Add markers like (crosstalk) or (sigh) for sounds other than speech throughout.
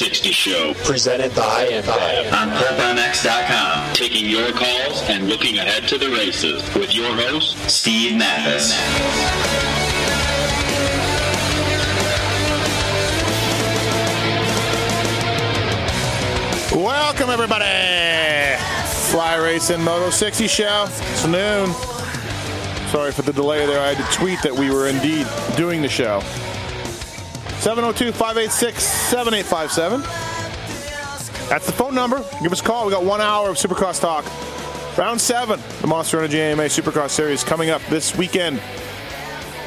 360 show, presented by Impact on PulpMX.com. Taking your calls and looking ahead to the races with your host, Steve Matthes. Welcome, everybody. Fly Racing Moto 60 show. It's noon. Sorry for the delay there. I had to tweet that we were indeed doing the show. 702 586 7857. That's the phone number. Give us a call. We got one hour of Supercross talk. Round seven, the Monster Energy AMA Supercross Series coming up this weekend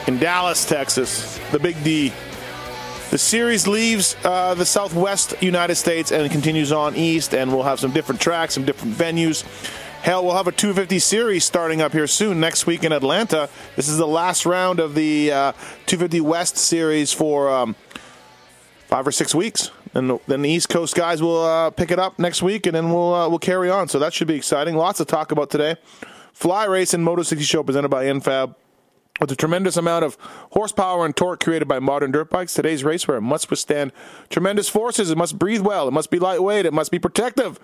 in Dallas, Texas. The Big D. The series leaves uh, the southwest United States and continues on east, and we'll have some different tracks, some different venues. Hell, we'll have a 250 series starting up here soon next week in Atlanta. This is the last round of the uh, 250 West series for um, five or six weeks, and then the East Coast guys will uh, pick it up next week, and then we'll uh, we'll carry on. So that should be exciting. Lots to talk about today. Fly Racing Moto 60 Show presented by NFAB. With a tremendous amount of horsepower and torque created by modern dirt bikes, today's racewear must withstand tremendous forces. It must breathe well. It must be lightweight. It must be protective.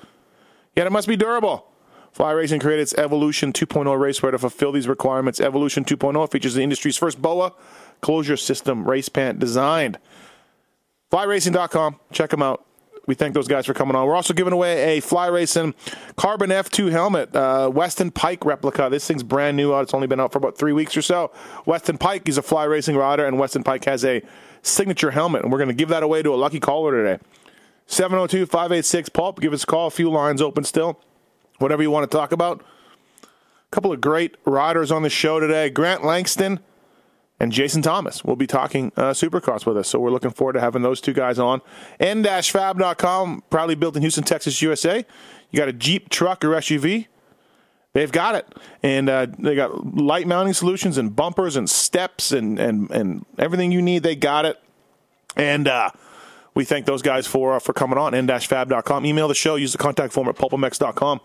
Yet it must be durable. Fly Racing created its Evolution 2.0 racewear to fulfill these requirements. Evolution 2.0 features the industry's first BOA closure system race pant designed. FlyRacing.com. Check them out. We thank those guys for coming on. We're also giving away a Fly Racing Carbon F2 helmet, uh, Weston Peick replica. This thing's brand new. It's only been out for about three weeks or so. Weston Peick is a Fly Racing rider, and Weston Peick has a signature helmet, and we're going to give that away to a lucky caller today. 702 586 Pulp. Give us a call. A few lines open still. Whatever you want to talk about. A couple of great riders on the show today. Grant Langston and Jason Thomas will be talking uh, Supercross with us. So we're looking forward to having those two guys on. N-fab.com, proudly built in Houston, Texas, USA. You got a Jeep, truck, or SUV? They've got it. And uh, they got light mounting solutions and bumpers and steps and, and, and everything you need. They got it. And uh, we thank those guys for uh, for coming on. N-fab.com. Email the show. Use the contact form at pulpmx.com.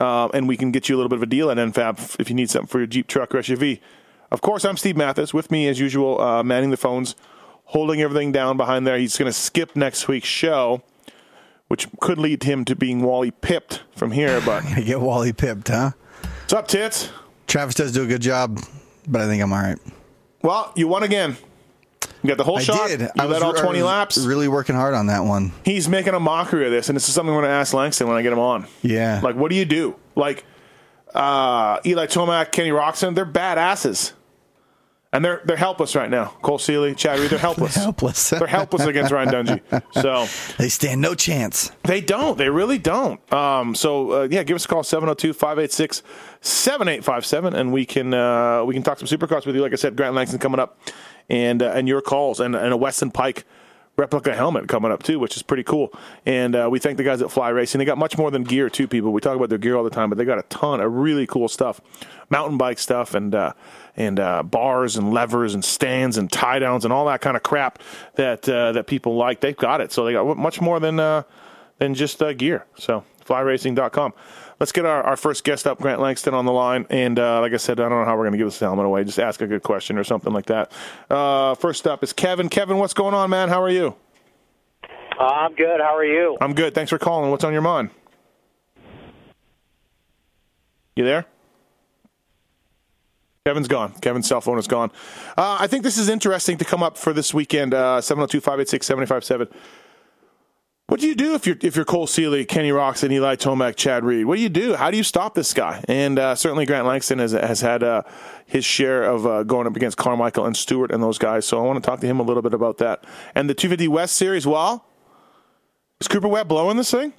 Uh, and we can get you a little bit of a deal at NFAB if you need something for your Jeep, truck, or SUV. Of course, I'm Steve Matthes. With me, as usual, uh, manning the phones, holding everything down behind there. He's going to skip next week's show, which could lead him to being Wally pipped from here. But I (laughs) get Wally pipped, huh? what's up, tits? Travis does do a good job, but I think I'm all right. Well, you won again. You got the whole I shot. did. You I led all I 20 was laps. Really working hard on that one. He's making a mockery of this, and this is something I'm going to ask Langston when I get him on. Yeah. Like, what do you do? Like, uh, Eli Tomac, Kenny Roczen, they're badasses. And they're they're helpless right now. Cole Seely, Chad Reed, (laughs) they're helpless. Helpless. They're helpless against Ryan Dungey. (laughs) So They stand no chance. they don't. They really don't. Um, so uh, yeah, give us a call 702-586-7857 and we can uh, we can talk some supercross with you. Like I said, Grant Langston coming up, and uh, and your calls and, and a Weston Peick replica helmet coming up too, which is pretty cool. And uh, we thank the guys at Fly Racing. They got much more than gear too. People we talk about their gear all the time, but they got a ton of really cool stuff, mountain bike stuff, and uh, and uh, bars and levers and stands and tie downs and all that kind of crap that uh, that people like. They've got it, so they got much more than uh, than just uh, gear. So flyracing.com. Let's get our, our first guest up, Grant Langston, on the line. And uh, like I said, I don't know how we're going to give this helmet away. Just ask a good question or something like that. Uh, first up is Kevin. Kevin, what's going on, man? How are you? Uh, I'm good. How are you? I'm good. Thanks for calling. What's on your mind? You there? Kevin's gone. Kevin's cell phone is gone. Uh, I think this is interesting to come up for this weekend. Uh, 702 586 757. What do you do if you're if you're Cole Seely, Kenny Roczen, Eli Tomac, Chad Reed? What do you do? How do you stop this guy? And uh, certainly Grant Langston has has had uh, his share of uh, going up against Carmichael and Stewart and those guys. So I want to talk to him a little bit about that. And the 250 West Series. Well, Is Cooper Webb blowing this thing?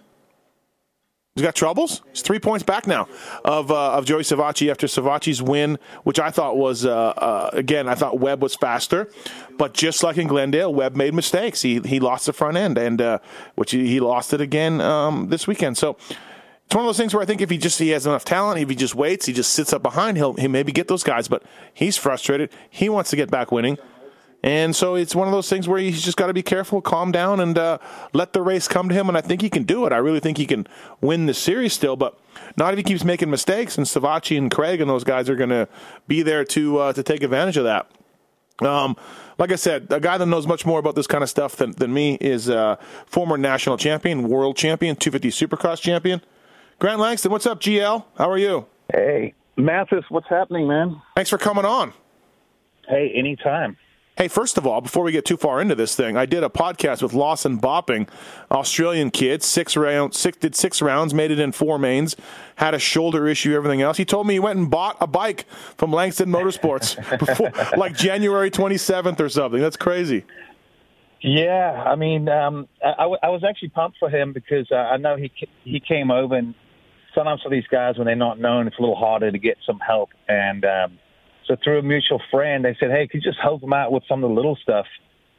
He's got troubles. He's three points back now of uh, of Joey Savatgy after Savatgy's win, which I thought was uh, uh, again I thought Webb was faster, but just like in Glendale, Webb made mistakes. He he lost the front end, and uh, which he, he lost it again um, this weekend. So it's one of those things where I think if he just he has enough talent, if he just waits, he just sits up behind, he'll he maybe get those guys. But he's frustrated. He wants to get back winning. And so it's one of those things where he's just got to be careful, calm down, and uh, let the race come to him. And I think he can do it. I really think he can win the series still, but not if he keeps making mistakes. And Savatgy and Craig and those guys are going to be there to uh, to take advantage of that. Um, like I said, a guy that knows much more about this kind of stuff than, than me is uh, former national champion, world champion, 250 Supercross champion, Grant Langston. What's up, GL? How are you? Hey, Matthes, what's happening, man? Thanks for coming on. Hey, anytime. Hey, first of all, before we get too far into this thing, I did a podcast with Lawson Bopping, Australian kid, six rounds, six did six rounds, made it in four mains, had a shoulder issue, everything else. He told me he went and bought a bike from Langston Motorsports (laughs) before, like January twenty seventh or something. That's crazy. Yeah, I mean, um, I, I w- I was actually pumped for him because uh, I know he ca- he came over, and sometimes for these guys when they're not known, it's a little harder to get some help. And um, so through a mutual friend, they said, "Hey, could you just help him out with some of the little stuff,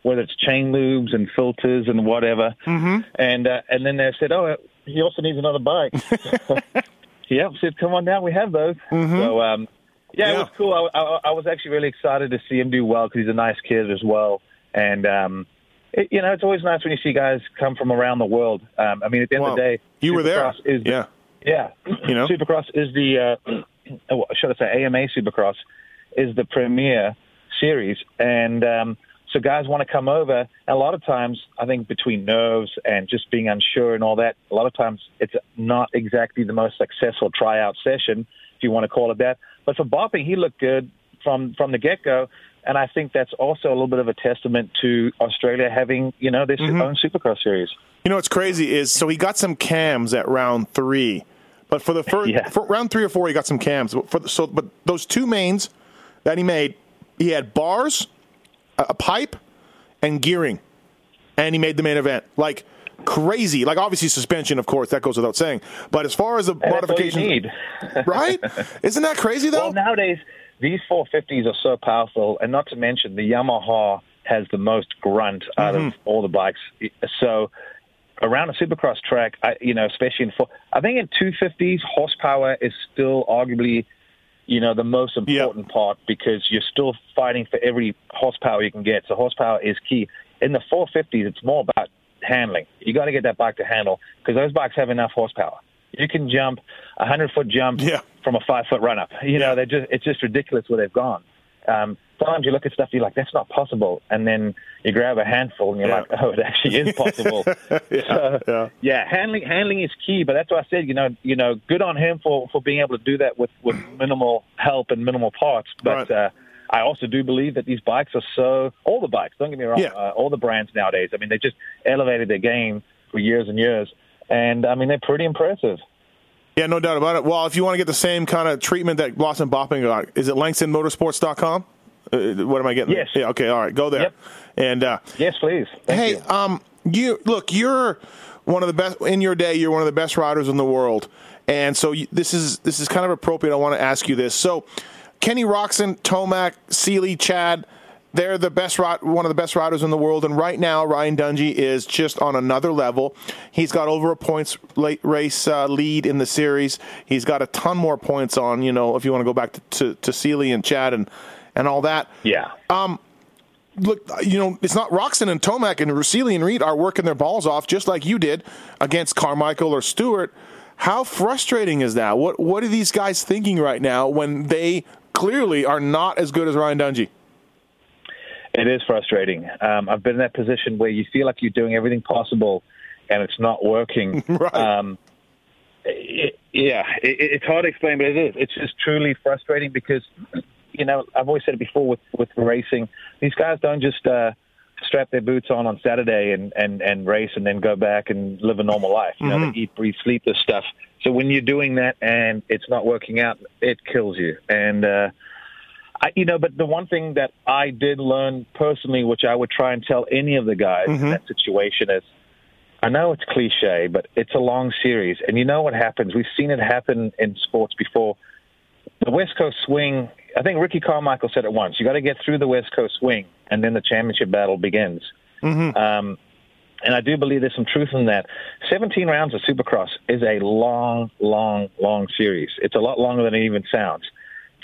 whether it's chain lubes and filters and whatever?" Mm-hmm. And uh, and then they said, "Oh, he also needs another bike." (laughs) yeah, said, "Come on down, we have those." So um, yeah, Yeah. it was cool. I, I, I was actually really excited to see him do well because he's a nice kid as well, and. um it, you know, it's always nice when you see guys come from around the world. Um, I mean, at the end Wow. of the day, You were there. The, Yeah. yeah. You know? Supercross is the, uh, oh, should I say, AMA Supercross is the premier series. And um, so guys want to come over. And a lot of times, I think between nerves and just being unsure and all that, a lot of times it's not exactly the most successful tryout session, if you want to call it that. But for Bopping, he looked good from, from the get go. And I think that's also a little bit of a testament to Australia having, you know, their Mm-hmm. own Supercross series. You know what's crazy is so he got some cams at round three, but for the first (laughs) Yeah. for round three or four he got some cams. But For so, but those two mains that he made, he had bars, a, pipe, and gearing, and he made the main event like crazy. Like obviously suspension, of course, that goes without saying. But as far as the And that's all you modifications, need. (laughs) right? Isn't that crazy though? Well, nowadays these 450s are so powerful, and not to mention the Yamaha has the most grunt out of Mm-hmm. all the bikes. So around a supercross track, I, you know, especially in four, I think in 250s horsepower is still arguably, you know, the most important part because you're still fighting for every horsepower you can get. So horsepower is key. In the 450s, it's more about handling. You got to get that bike to handle because those bikes have enough horsepower. You can jump a hundred foot jump Yeah. from a five foot run up. You know, they're just it's just ridiculous where they've gone. Um, sometimes you look at stuff, you're like, that's not possible, and then you grab a handful and you're Yeah. like, oh, it actually is (laughs) possible. yeah, yeah. yeah, handling handling is key, but that's why I said, you know, you know, good on him for for being able to do that with with minimal help and minimal parts. But Right. uh, I also do believe that these bikes are so all the bikes. Don't get me wrong, Yeah. uh, all the brands nowadays. I mean, they just elevated their game for years and years, and I mean, they're pretty impressive. Yeah, no doubt about it. Well, if you want to get the same kind of treatment that Lawson Bopping got, is it LangstonMotorsports.com? Uh, what am I getting? Yes. Yeah. Okay. All right. Go there. Yep. And uh, Yes, please. Thank hey, you. um, you look, you're one of the best in your day. You're one of the best riders in the world, and so you, this is this is kind of appropriate. I want to ask you this. So, Kenny Roczen, Tomac, Seely, Chad. They're the best one of the best riders in the world, and right now Ryan Dungey is just on another level. He's got over a points late race uh, lead in the series. He's got a ton more points on. You know, if you want to go back to to, to Seely and Chad and and all that yeah. Um, look, you know, it's not Roczen and Tomac and Rusili and Reed are working their balls off just like you did against Carmichael or Stewart. How frustrating is that? What what are these guys thinking right now when they clearly are not as good as Ryan Dungey? It is frustrating. Um, I've been in that position where you feel like you're doing everything possible and it's not working. (laughs) Right. Um, it, yeah, it, it's hard to explain, but it is. It's just truly frustrating because, you know, I've always said it before with, with racing. These guys don't just uh, strap their boots on on Saturday and, and, and race and then go back and live a normal life. You know, they eat, breathe, sleep this stuff. So when you're doing that and it's not working out, it kills you. And, uh, I, you know, but the one thing that I did learn personally, which I would try and tell any of the guys in that situation, is I know it's cliche, but it's a long series, and you know what happens. We've seen it happen in sports before. The West Coast swing. I think Ricky Carmichael said it once. You got to get through the West Coast swing, and then the championship battle begins. Um, and I do believe there's some truth in that. 17 rounds of Supercross is a long, long, long series. It's a lot longer than it even sounds.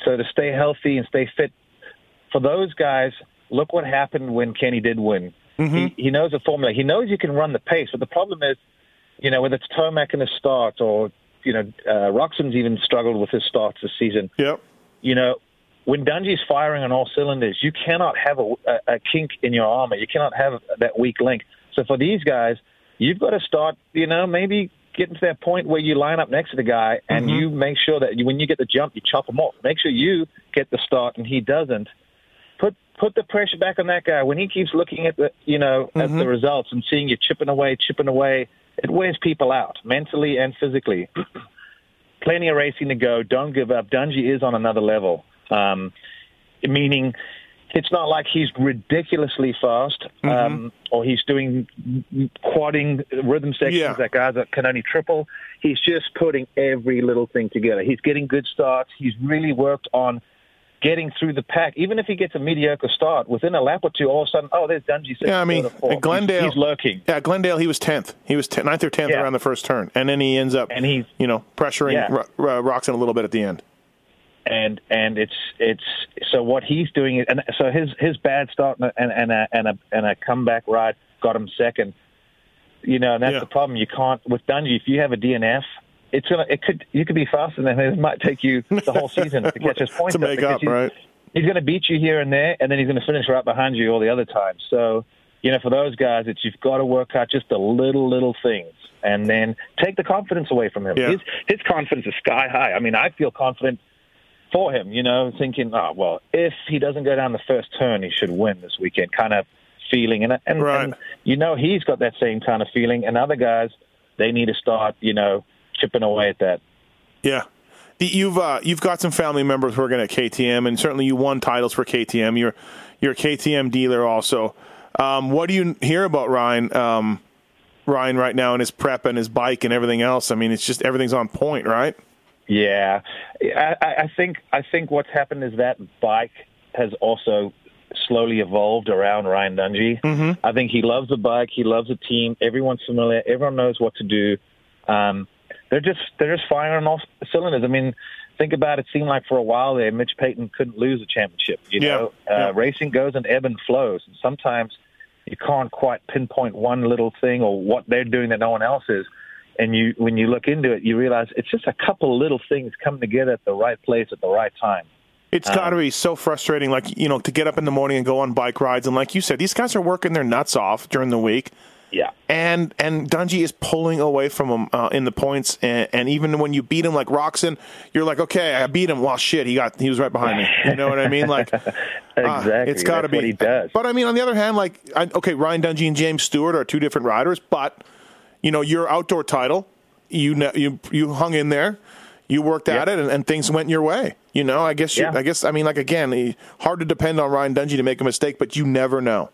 So to stay healthy and stay fit, for those guys, look what happened when Kenny did win. He, he knows the formula. He knows you can run the pace, but the problem is, you know, whether it's Tomac in his start or, you know, uh, Roczen's even struggled with his starts this season Yep. you know, when Dungey's firing on all cylinders, you cannot have a, a, a kink in your armor. You cannot have that weak link. So for these guys, you've got to start, you know, maybe getting to that point where you line up next to the guy and you make sure that you, when you get the jump, you chop him off. Make sure you get the start and he doesn't. Put put the pressure back on that guy when he keeps looking at the you know at the results and seeing you chipping away, chipping away. It wears people out mentally and physically. (clears throat) Plenty of racing to go. Don't give up. Dungey is on another level. Um, meaning it's not like he's ridiculously fast um, or he's doing quadding rhythm sections Yeah. that guys that can only triple. He's just putting every little thing together. He's getting good starts. He's really worked on getting through the pack. Even if he gets a mediocre start, within a lap or two, all of a sudden, oh, there's Dungey. Yeah, I mean, second, third, or fourth. at Glendale, he's, he's lurking. Yeah, Glendale, he was tenth. He was 10th, ninth or tenth Yeah. around the first turn, and then he ends up, And he's- you know, pressuring Yeah. Ro- Ro- Roczen a little bit at the end. And and it's it's so what he's doing is and so his his bad start and a, and, and a and a and a comeback ride got him second. You know, and that's Yeah. the problem. You can't with Dungey if you have a DNF. It's gonna. It could. You could be faster than him. It might take you the whole season to (laughs) catch his points To make because up, he's- right? He's going to beat you here and there, and then he's going to finish right behind you all the other times. So, you know, for those guys, it's you've got to work out just the little little things, and then take the confidence away from him. Yeah. His his confidence is sky high. I mean, I feel confident for him, you know, thinking, oh, well, if he doesn't go down the first turn, he should win this weekend, kind of feeling. And, and, Right. and you know, he's got that same kind of feeling. And other guys, they need to start, you know, chipping away at that. Yeah. You've uh, you've got some family members working at KTM, and certainly you won titles for KTM. You're you're a KTM dealer also. Um, what do you hear about Ryan um, Ryan right now and his prep and his bike and everything else? I mean, it's just everything's on point, right? Yeah, I, I think I think what's happened is that bike has also slowly evolved around Ryan Dungey. Mm-hmm. I think he loves the bike. He loves the team. Everyone's familiar. Everyone knows what to do. Um, they're just they're just firing off cylinders. I mean, think about it. Seemed like for a while there, Mitch Payton couldn't lose a championship. You Yeah, know, yeah. Uh, racing goes in ebb and flows, and sometimes you can't quite pinpoint one little thing or what they're doing that no one else is. And you, when you look into it, you realize it's just a couple little things come together at the right place at the right time. It's got to be so frustrating, like you know, to get up in the morning and go on bike rides, and like you said, these guys are working their nuts off during the week. Yeah. and and Dungey is pulling away from him uh, in the points, and, and even when you beat him like Roczen, you're like, okay, I beat him. Well, shit, he got he was right behind me. You know what I mean? Like, (laughs) uh, Exactly. it's got to be what he does. But I mean, on the other hand, like, I, okay, Ryan Dungey and James Stewart are two different riders, but you know, your outdoor title, you you you hung in there. You worked at Yeah. it, and, and things went your way. You know, I guess. You, Yeah. I guess. I mean, like again, hard to depend on Ryan Dungey to make a mistake, but you never know.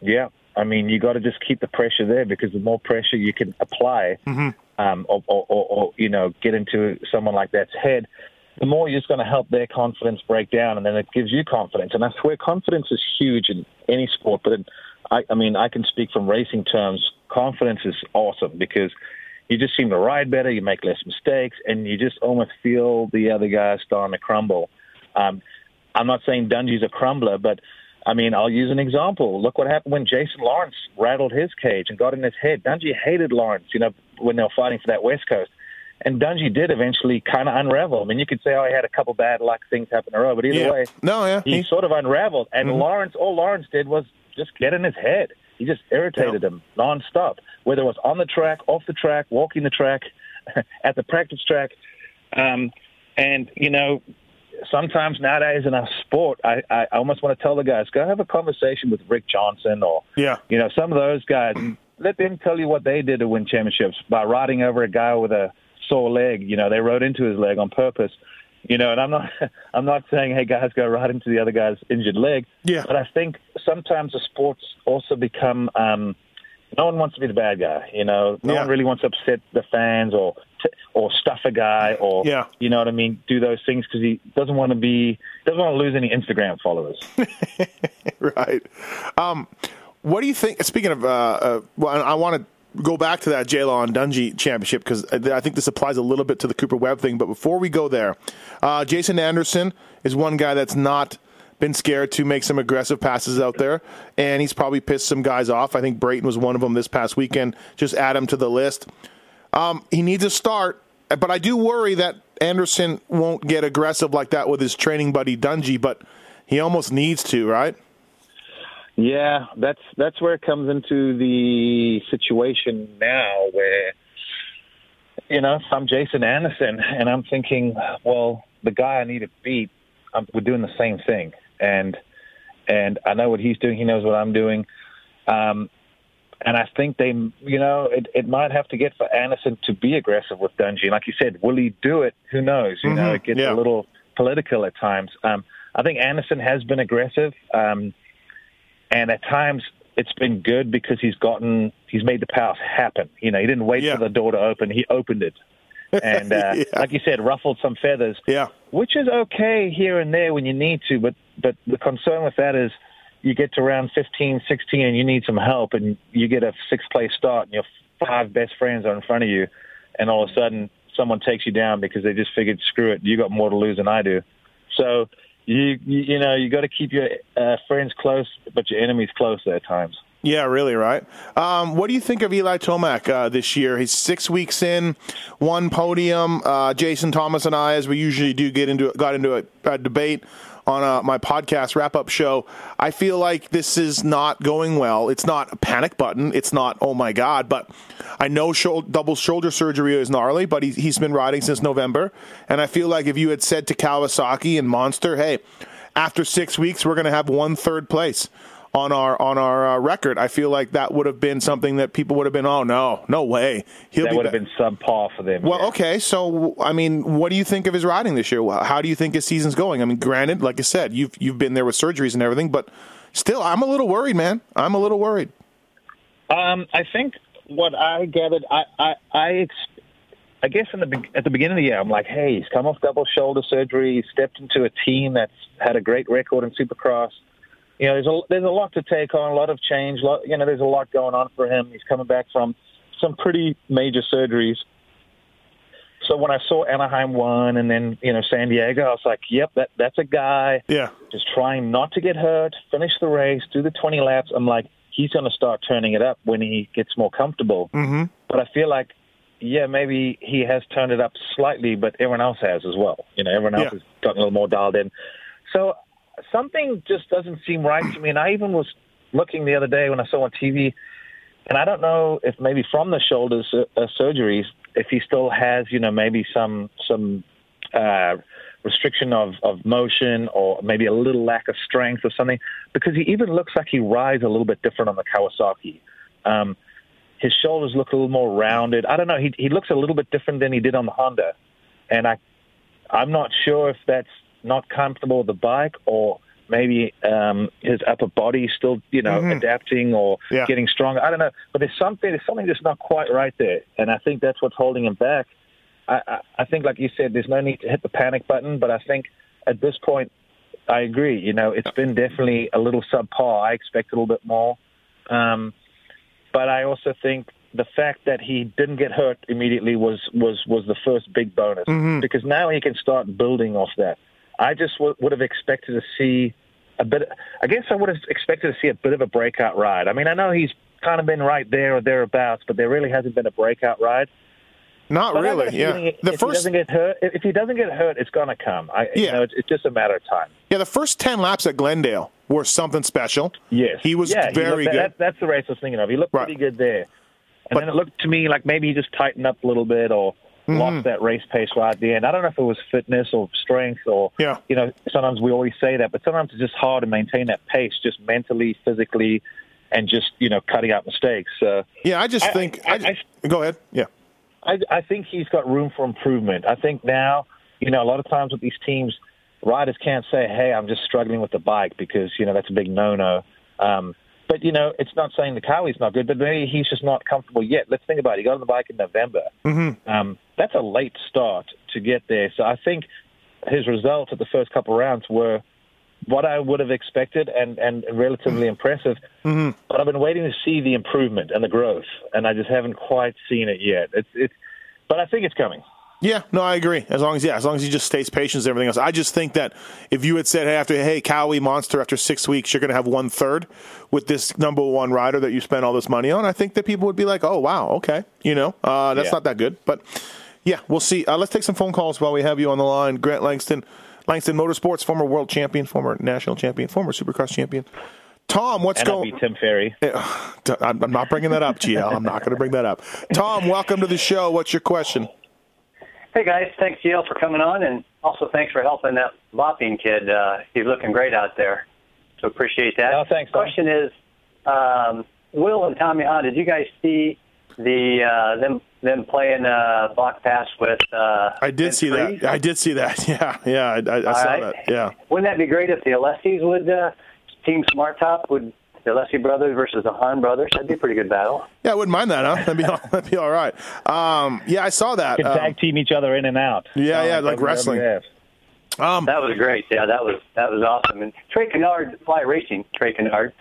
Yeah, I mean, you got to just keep the pressure there because the more pressure you can apply, um, or, or, or, or you know, get into someone like that's head, the more you're just going to help their confidence break down, and then it gives you confidence. And that's where confidence is huge in any sport. But in, I, I mean, I can speak from racing terms. Confidence is awesome because you just seem to ride better, you make less mistakes, and you just almost feel the other guy starting to crumble. Um, I'm not saying Dungey's a crumbler, but I mean, I'll use an example. Look what happened when Jason Lawrence rattled his cage and got in his head. Dungey hated Lawrence, you know, when they were fighting for that West Coast. And Dungey did eventually kind of unravel. I mean, you could say, oh, he had a couple bad luck things happen in a row, but either Yeah. way, No, yeah, he he- sort of unraveled. And Lawrence, all Lawrence did was just get in his head. He just irritated him nonstop, whether it was on the track, off the track, walking the track, (laughs) at the practice track. Um, and, you know, sometimes nowadays in our sport, I, I almost want to tell the guys, go have a conversation with Rick Johnson or, yeah. you know, some of those guys. (clears throat) Let them tell you what they did to win championships by riding over a guy with a sore leg. You know, they rode into his leg on purpose. You know, and I'm not, (laughs) I'm not saying, hey guys, go right into the other guy's injured leg. Yeah. But I think sometimes the sports also become, um, no one wants to be the bad guy. You know, no Yeah. one really wants to upset the fans or t- or stuff a guy or Yeah. you know what I mean. Do those things because he doesn't want to be doesn't want to lose any Instagram followers. (laughs) right. Um, what do you think? Speaking of, uh, uh, well, I want to go back to that J Law and Dungey championship because I think this applies a little bit to the Cooper Webb thing. But before we go there, uh, Jason Anderson is one guy that's not been scared to make some aggressive passes out there, and he's probably pissed some guys off. I think Brayton was one of them this past weekend. Just add him to the list. Um, he needs a start, but I do worry that Anderson won't get aggressive like that with his training buddy Dungey, but he almost needs to, right? Yeah, that's that's where it comes into the situation now where you know, if I'm Jason Anderson and I'm thinking, well, the guy I need to beat, I'm, we're doing the same thing, and and I know what he's doing, he knows what I'm doing, um, and I think they, you know, it, it might have to get for Anderson to be aggressive with Dungey. Like you said, will he do it? Who knows? You know, Mhm, it gets yeah. a little political at times. Um, I think Anderson has been aggressive. Um, and at times it's been good because he's gotten he's made the pass happen. You know, he didn't wait Yeah. for the door to open; he opened it, and (laughs) uh, Yeah. like you said, ruffled some feathers. Yeah. which is okay here and there when you need to, but but the concern with that is you get to round 15, 16, and you need some help, and you get a sixth place start, and your five best friends are in front of you, and all of a sudden someone takes you down because they just figured, screw it, you got more to lose than I do. So you you, you know you got to keep your uh, friends close, but your enemies closer at times. Yeah, really, right? Um, what do you think of Eli Tomac uh, this year? He's six weeks in, one podium. Uh, Jason Thomas and I, as we usually do, get into got into a, a debate on my podcast wrap up show. I feel like this is not going well. It's not a panic button. It's not oh my god. But I know shou- double shoulder surgery is gnarly, but he, he's been riding since November, and I feel like if you had said to Kawasaki and Monster, hey, after six weeks we're going to have one third place on our on our uh, record, I feel like that would have been something that people would have been, oh no, no way, he'll That be would have ba- been subpar for them. well, yeah. okay. So, I mean, what do you think of his riding this year? How do you think his season's going? I mean, granted, like I said, you've you've been there with surgeries and everything, but still, I'm a little worried, man. I'm a little worried. Um, I think what I gathered, I, I, I, ex- I guess in the at the beginning of the year, I'm like, hey, he's come off double shoulder surgery. He stepped into a team that's had a great record in Supercross. You know, there's a there's a lot to take on, a lot of change. Lot, you know, there's a lot going on for him. He's coming back from some pretty major surgeries. So when I saw Anaheim one and then you know San Diego, I was like, yep, that that's a guy Yeah, just trying not to get hurt, finish the race, do the 20 laps. I'm like, he's going to start turning it up when he gets more comfortable. mm-hmm. But I feel like, yeah, maybe he has turned it up slightly, but everyone else has as well. You know, everyone else Yeah. has gotten a little more dialed in. So something just doesn't seem right to me. And I even was looking the other day when I saw on TV, and I don't know if maybe from the shoulders uh, uh, surgeries, if he still has, you know, maybe some some uh, restriction of, of motion or maybe a little lack of strength or something, because he even looks like he rides a little bit different on the Kawasaki. Um, his shoulders look a little more rounded. I don't know. He he looks a little bit different than he did on the Honda, and I I'm not sure if that's not comfortable with the bike or maybe um, his upper body still you know Mhm. adapting or Yeah. getting stronger. I don't know, but there's something there's something just not quite right there, and I think that's what's holding him back. I, I, I think, like you said, there's no need to hit the panic button, but I think at this point, I agree. You know, it's been definitely a little subpar. I expect a little bit more. Um, but I also think the fact that he didn't get hurt immediately was was was the first big bonus Mhm. because now he can start building off that. I just w- would have expected to see a bit. I guess I would have expected to see a bit of a breakout ride. I mean, I know he's kind of been right there or thereabouts, but there really hasn't been a breakout ride. not But I got a really. Yeah, the if he first doesn't get hurt, if he doesn't get hurt, it's going to come. I, you know, it's, it's just a matter of time. yeah the first ten laps at Glendale were something special. Yes, he was yeah, he very looked- good. That, that's the race I was thinking of. He looked Right. pretty good there, and But- then it looked to me like maybe he just tightened up a little bit or Mm-hmm. lost that race pace right at the end. I don't know if it was fitness or strength or Yeah. you know. Sometimes we always say that, but sometimes it's just hard to maintain that pace, just mentally, physically, and just you know cutting out mistakes. So yeah, I just I- think. I- I, go ahead. Yeah, I, I think he's got room for improvement. I think now, you know, a lot of times with these teams, riders can't say, "Hey, I'm just struggling with the bike," because you know that's a big no-no. Um, But you know, it's not saying the Kawi's not good, but maybe he's just not comfortable yet. Let's think about it. He got on the bike in November. Mm-hmm. Um, that's a late start to get there. So I think his results at the first couple of rounds were what I would have expected and, and relatively impressive. Mm-hmm. But I've been waiting to see the improvement and the growth, and I just haven't quite seen it yet. It's it's, but I think it's coming. Yeah, no, I agree. As long as yeah, as long as he just stays patient and everything else. I just think that if you had said hey, after hey Cowie Monster after six weeks you're going to have one third with this number one rider that you spent all this money on, I think that people would be like, oh wow, okay, you know, uh, that's Yeah. not that good. But yeah, we'll see. Uh, let's take some phone calls while we have you on the line. Grant Langston, Langston Motorsports, former world champion, former national champion, former Supercross champion. Tom, what's And going? be Tim Ferry. I'm I'm not bringing that up, GL. I'm not going to bring that up. Tom, welcome to the show. What's your question? Hey guys, thanks GL for coming on, and also thanks for helping that Bopping kid. Uh, he's looking great out there, so appreciate that. Oh, thanks, Tom. Question is, um, Will and Tommy Hahn, did you guys see the uh, them them playing uh, Block Pass with? Uh, I did see Freeze? that. I did see that. (laughs) Yeah, yeah. I, I, I saw right. that. Yeah. Wouldn't that be great if the Alessis would uh, team Smart Top would the Alessi brothers versus the Hahn brothers? That'd be a pretty good battle. Yeah, I wouldn't mind that, huh? That'd be all, (laughs) that'd be all right. Um, yeah, I saw that. Could Um, tag team each other in and out. Yeah, Sound yeah, like wrestling. Um, That was great. Yeah, that was that was awesome. And Trey Canard, Fly Racing, Trey Canard.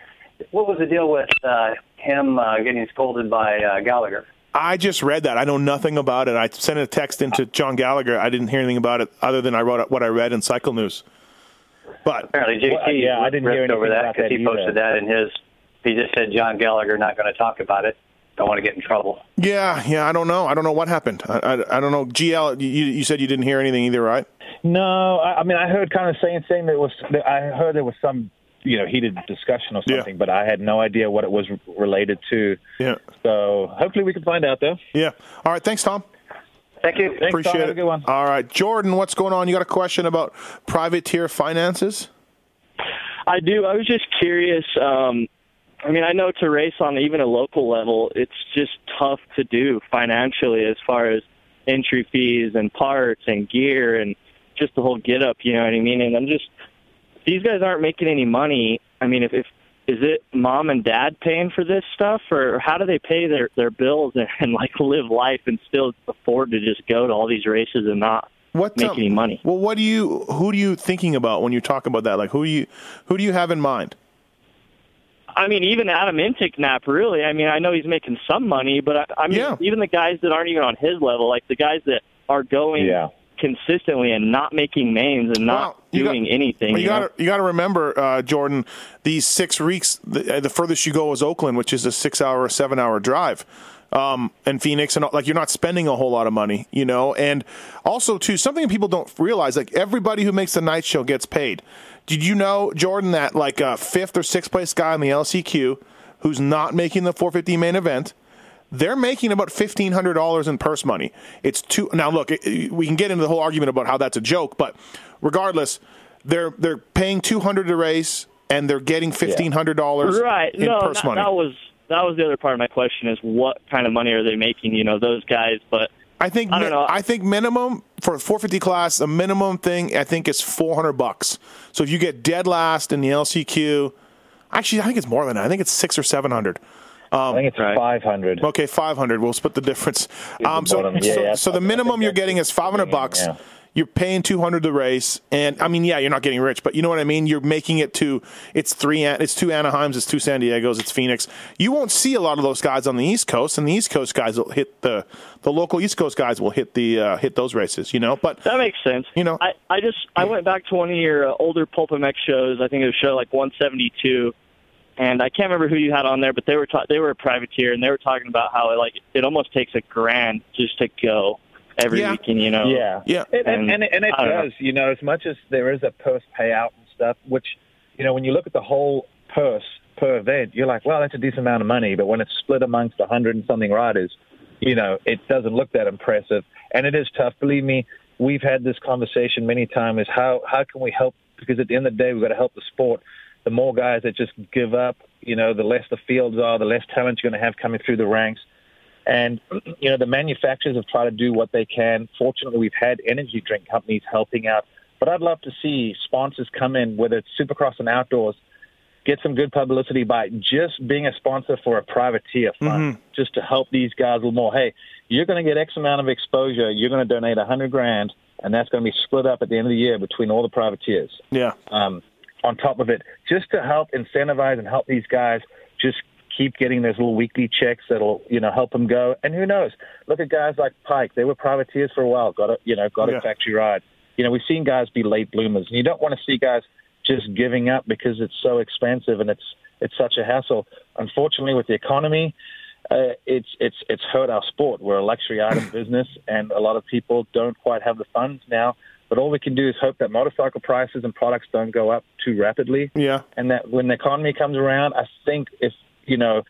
What was the deal with uh, him uh, getting scolded by uh, Gallagher? I just read that. I know nothing about it. I sent a text into John Gallagher. I didn't hear anything about it other than I wrote what I read in Cycle News. But Apparently, JT Well, yeah, I didn't hear ripped over that because that he posted either. that in his. He just said John Gallagher not going to talk about it. Don't want to get in trouble. yeah, yeah, I don't know. I don't know what happened. I, I, I don't know. GL, you, you said you didn't hear anything either, right? No, I, I mean I heard kind of saying saying that it was. That I heard there was some you know heated discussion or Yeah. something, but I had no idea what it was related to. Yeah. So hopefully we can find out though. Yeah. All right. Thanks, Tom. Thank you. Thanks, Appreciate Tom. Have it. a good one. All right, Jordan, what's going on? You got a question about privateer finances? I do. I was just curious. Um, I mean, I know to race on even a local level, it's just tough to do financially as far as entry fees and parts and gear and just the whole get up. You know what I mean? And I'm just these guys aren't making any money. I mean, if, if is it mom and dad paying for this stuff, or how do they pay their their bills and, and like live life and still afford to just go to all these races and not What make um, any money? Well, what do you who do you thinking about when you talk about that? Like who do you who do you have in mind? I mean, even Adam Enticknap, really. I mean, I know he's making some money, but I, I mean, Yeah. even the guys that aren't even on his level, like the guys that are going Yeah. Consistently and not making names and not you got- doing anything. Well, you got to you got to remember, uh, Jordan. These six weeks, the, uh, the furthest you go is Oakland, which is a six-hour, or seven-hour drive, um, and Phoenix, and like you're not spending a whole lot of money, you know. And also, too, something people don't realize, like everybody who makes the night show gets paid. Did you know, Jordan, that like a fifth or sixth place guy in the LCQ, who's not making the 450 main event, they're making about fifteen hundred dollars in purse money. It's two. Now, look, it- we can get into the whole argument about how that's a joke, but regardless, they're they're paying two hundred to race, and they're getting fifteen hundred dollars right? in no, purse that, money. that was that was the other part of my question: is what kind of money are they making? You know, those guys, but. I think I don't mi- know. I think minimum for a 450 class, the minimum thing I think is 400 bucks. So if you get dead last in the LCQ, actually I think it's more than that. I think it's six or seven hundred. I think it's Right. 500. Okay, five hundred. We'll split the difference. Um, so. Yeah, so, yeah, so the minimum you're getting is five hundred bucks. yeah. You're paying two hundred to race, and I mean, yeah, you're not getting rich, but you know what I mean. You're making it to it's three, An- it's two Anaheims, it's two San Diego's, it's Phoenix. You won't see a lot of those guys on the East Coast, and the East Coast guys will hit the the local East Coast guys will hit the uh, hit those races, you know. But That makes sense. You know- I, I just I went back to one of your uh, older PulpMX shows. I think it was show like 172, and I can't remember who you had on there, but they were ta- they were a privateer, and they were talking about how it, like it almost takes a grand just to go every Yeah. weekend. You know, Yeah, Yeah. and and, and, and it I don't know. does. You know, as much as there is a purse payout and stuff, which you know, when you look at the whole purse per event, you're like, well, that's a decent amount of money. But when it's split amongst a hundred and something riders, you know, it doesn't look that impressive, and it is tough. Believe me, we've had this conversation many times. Is how how can we help? Because at the end of the day, we've got to help the sport. The more guys that just give up, you know, the less the fields are, the less talent you're going to have coming through the ranks. And, (clears throat) you know, the manufacturers have tried to do what they can. Fortunately, we've had energy drink companies helping out. But I'd love to see sponsors come in, whether it's Supercross and outdoors, get some good publicity by just being a sponsor for a privateer fund, just to help these guys a little more. Hey, you're going to get X amount of exposure. You're going to donate a hundred grand, and that's going to be split up at the end of the year between all the privateers. Yeah. Um, on top of it, just to help incentivize and help these guys just keep getting those little weekly checks that'll you know help them go. And who knows? Look at guys like Peick; they were privateers for a while. Got a you know got Yeah. a factory ride. You know we've seen guys be late bloomers, and you don't want to see guys just giving up because it's so expensive and it's it's such a hassle. Unfortunately, with the economy, uh, it's it's it's hurt our sport. We're a luxury item (laughs) business, and a lot of people don't quite have the funds now. But all we can do is hope that motorcycle prices and products don't go up too rapidly Yeah. and that when the economy comes around, I think if you know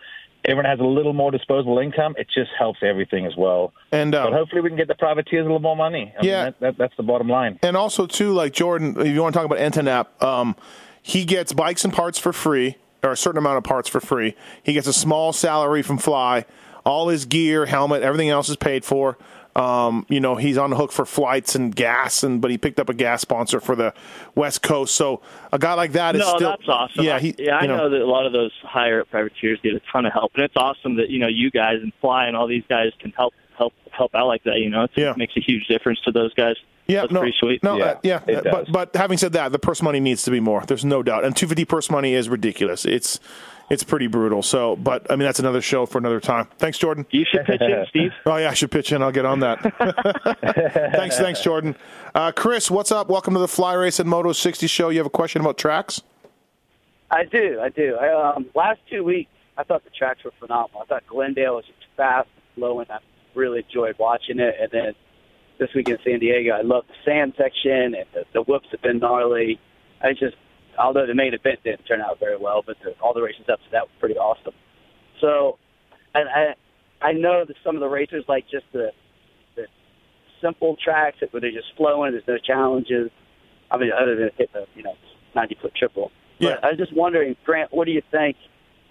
everyone has a little more disposable income, it just helps everything as well. And uh, But hopefully, we can get the privateers a little more money. I Yeah. mean, that, that, that's the bottom line. And also too, like Jordan, if you want to talk about Enticknap, um, he gets bikes and parts for free, or a certain amount of parts for free. He gets a small salary from Fly. All his gear, helmet, everything else is paid for. Um, you know, he's on the hook for flights and gas, and but he picked up a gas sponsor for the West Coast. So a guy like that is no, still that's awesome. Yeah, I- he, yeah, I you know. that a lot of those higher up privateers get a ton of help, and it's awesome that you know you guys and Fly and all these guys can help help help out like that. You know, it's, Yeah. it makes a huge difference to those guys. Yeah, That's no, pretty sweet. No, Yeah, uh, yeah, it does. but but having said that, the purse money needs to be more. There's no doubt, and 250 purse money is ridiculous. It's it's pretty brutal. So, but I mean, that's another show for another time. Thanks, Jordan. You should pitch in, Steve. Oh yeah, I should pitch in. I'll get on that. (laughs) thanks, thanks, Jordan. Uh, Chris, what's up? Welcome to the Fly Racing Moto 60 show. You have a question about tracks? I do, I do. I, um, last two weeks, I thought the tracks were phenomenal. I thought Glendale was just fast, slow, and I really enjoyed watching it. And then this week in San Diego, I loved the sand section, and the, the whoops have been gnarly. I just, although the main event didn't turn out very well, but the, all the races up to that were pretty awesome. So, and I, I know that some of the racers like just the, the simple tracks where they're just flowing. There's no challenges. I mean, other than hit the you know 90 foot triple. Yeah. But I was just wondering, Grant, what do you think?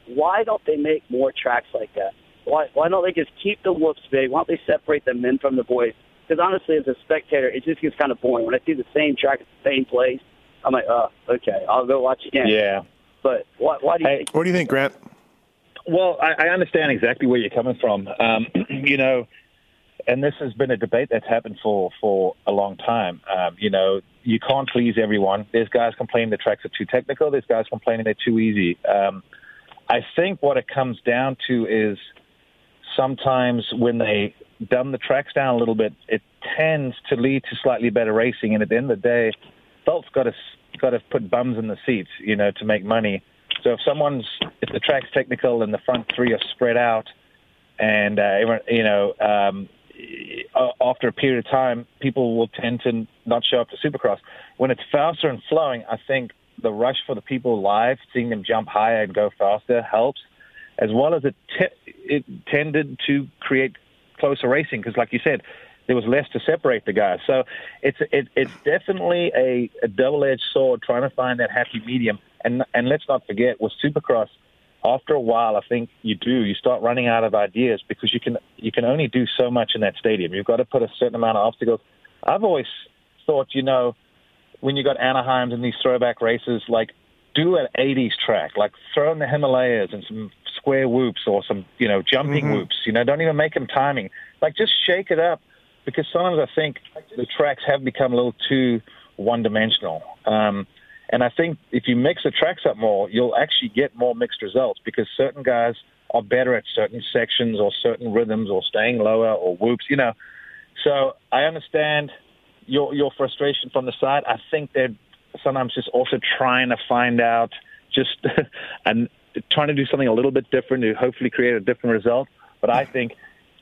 Why don't they make more tracks like that? Why why don't they just keep the whoops big? Why don't they separate the men from the boys? Because honestly, as a spectator, it just gets kind of boring when I see the same track at the same place. I'm like, oh, okay, I'll go watch again. Yeah. But why, why do you Hey, think? What do you think, Grant? Well, I, I understand exactly where you're coming from. Um, (clears throat) you know, and this has been a debate that's happened for for a long time. Um, you know, you can't please everyone. There's guys complaining the tracks are too technical. There's guys complaining they're too easy. Um, I think what it comes down to is sometimes when they dumb the tracks down a little bit, it tends to lead to slightly better racing. And at the end of the day, Feld's got to got to put bums in the seats, you know, to make money. So if someone's if the track's technical and the front three are spread out, and uh, you know, um, after a period of time, people will tend to not show up to Supercross. When it's faster and flowing, I think the rush for the people live, seeing them jump higher and go faster, helps. As well as it, te- it tended to create closer racing because, like you said, there was less to separate the guys. So it's it, it's definitely a, a double-edged sword trying to find that happy medium. And and let's not forget with Supercross, after a while, I think you do you start running out of ideas because you can you can only do so much in that stadium. You've got to put a certain amount of obstacles. I've always thought, you know, when you got Anaheim's and these throwback races, like do an 80s track, like throw in the Himalayas and some square whoops or some, you know, jumping Mhm. whoops. You know, don't even make them timing. Like just shake it up because sometimes I think the tracks have become a little too one-dimensional. Um, and I think if you mix the tracks up more, you'll actually get more mixed results because certain guys are better at certain sections or certain rhythms or staying lower or whoops, you know. So I understand your your frustration from the side. I think they're sometimes just also trying to find out just (laughs) and trying to do something a little bit different to hopefully create a different result. But I think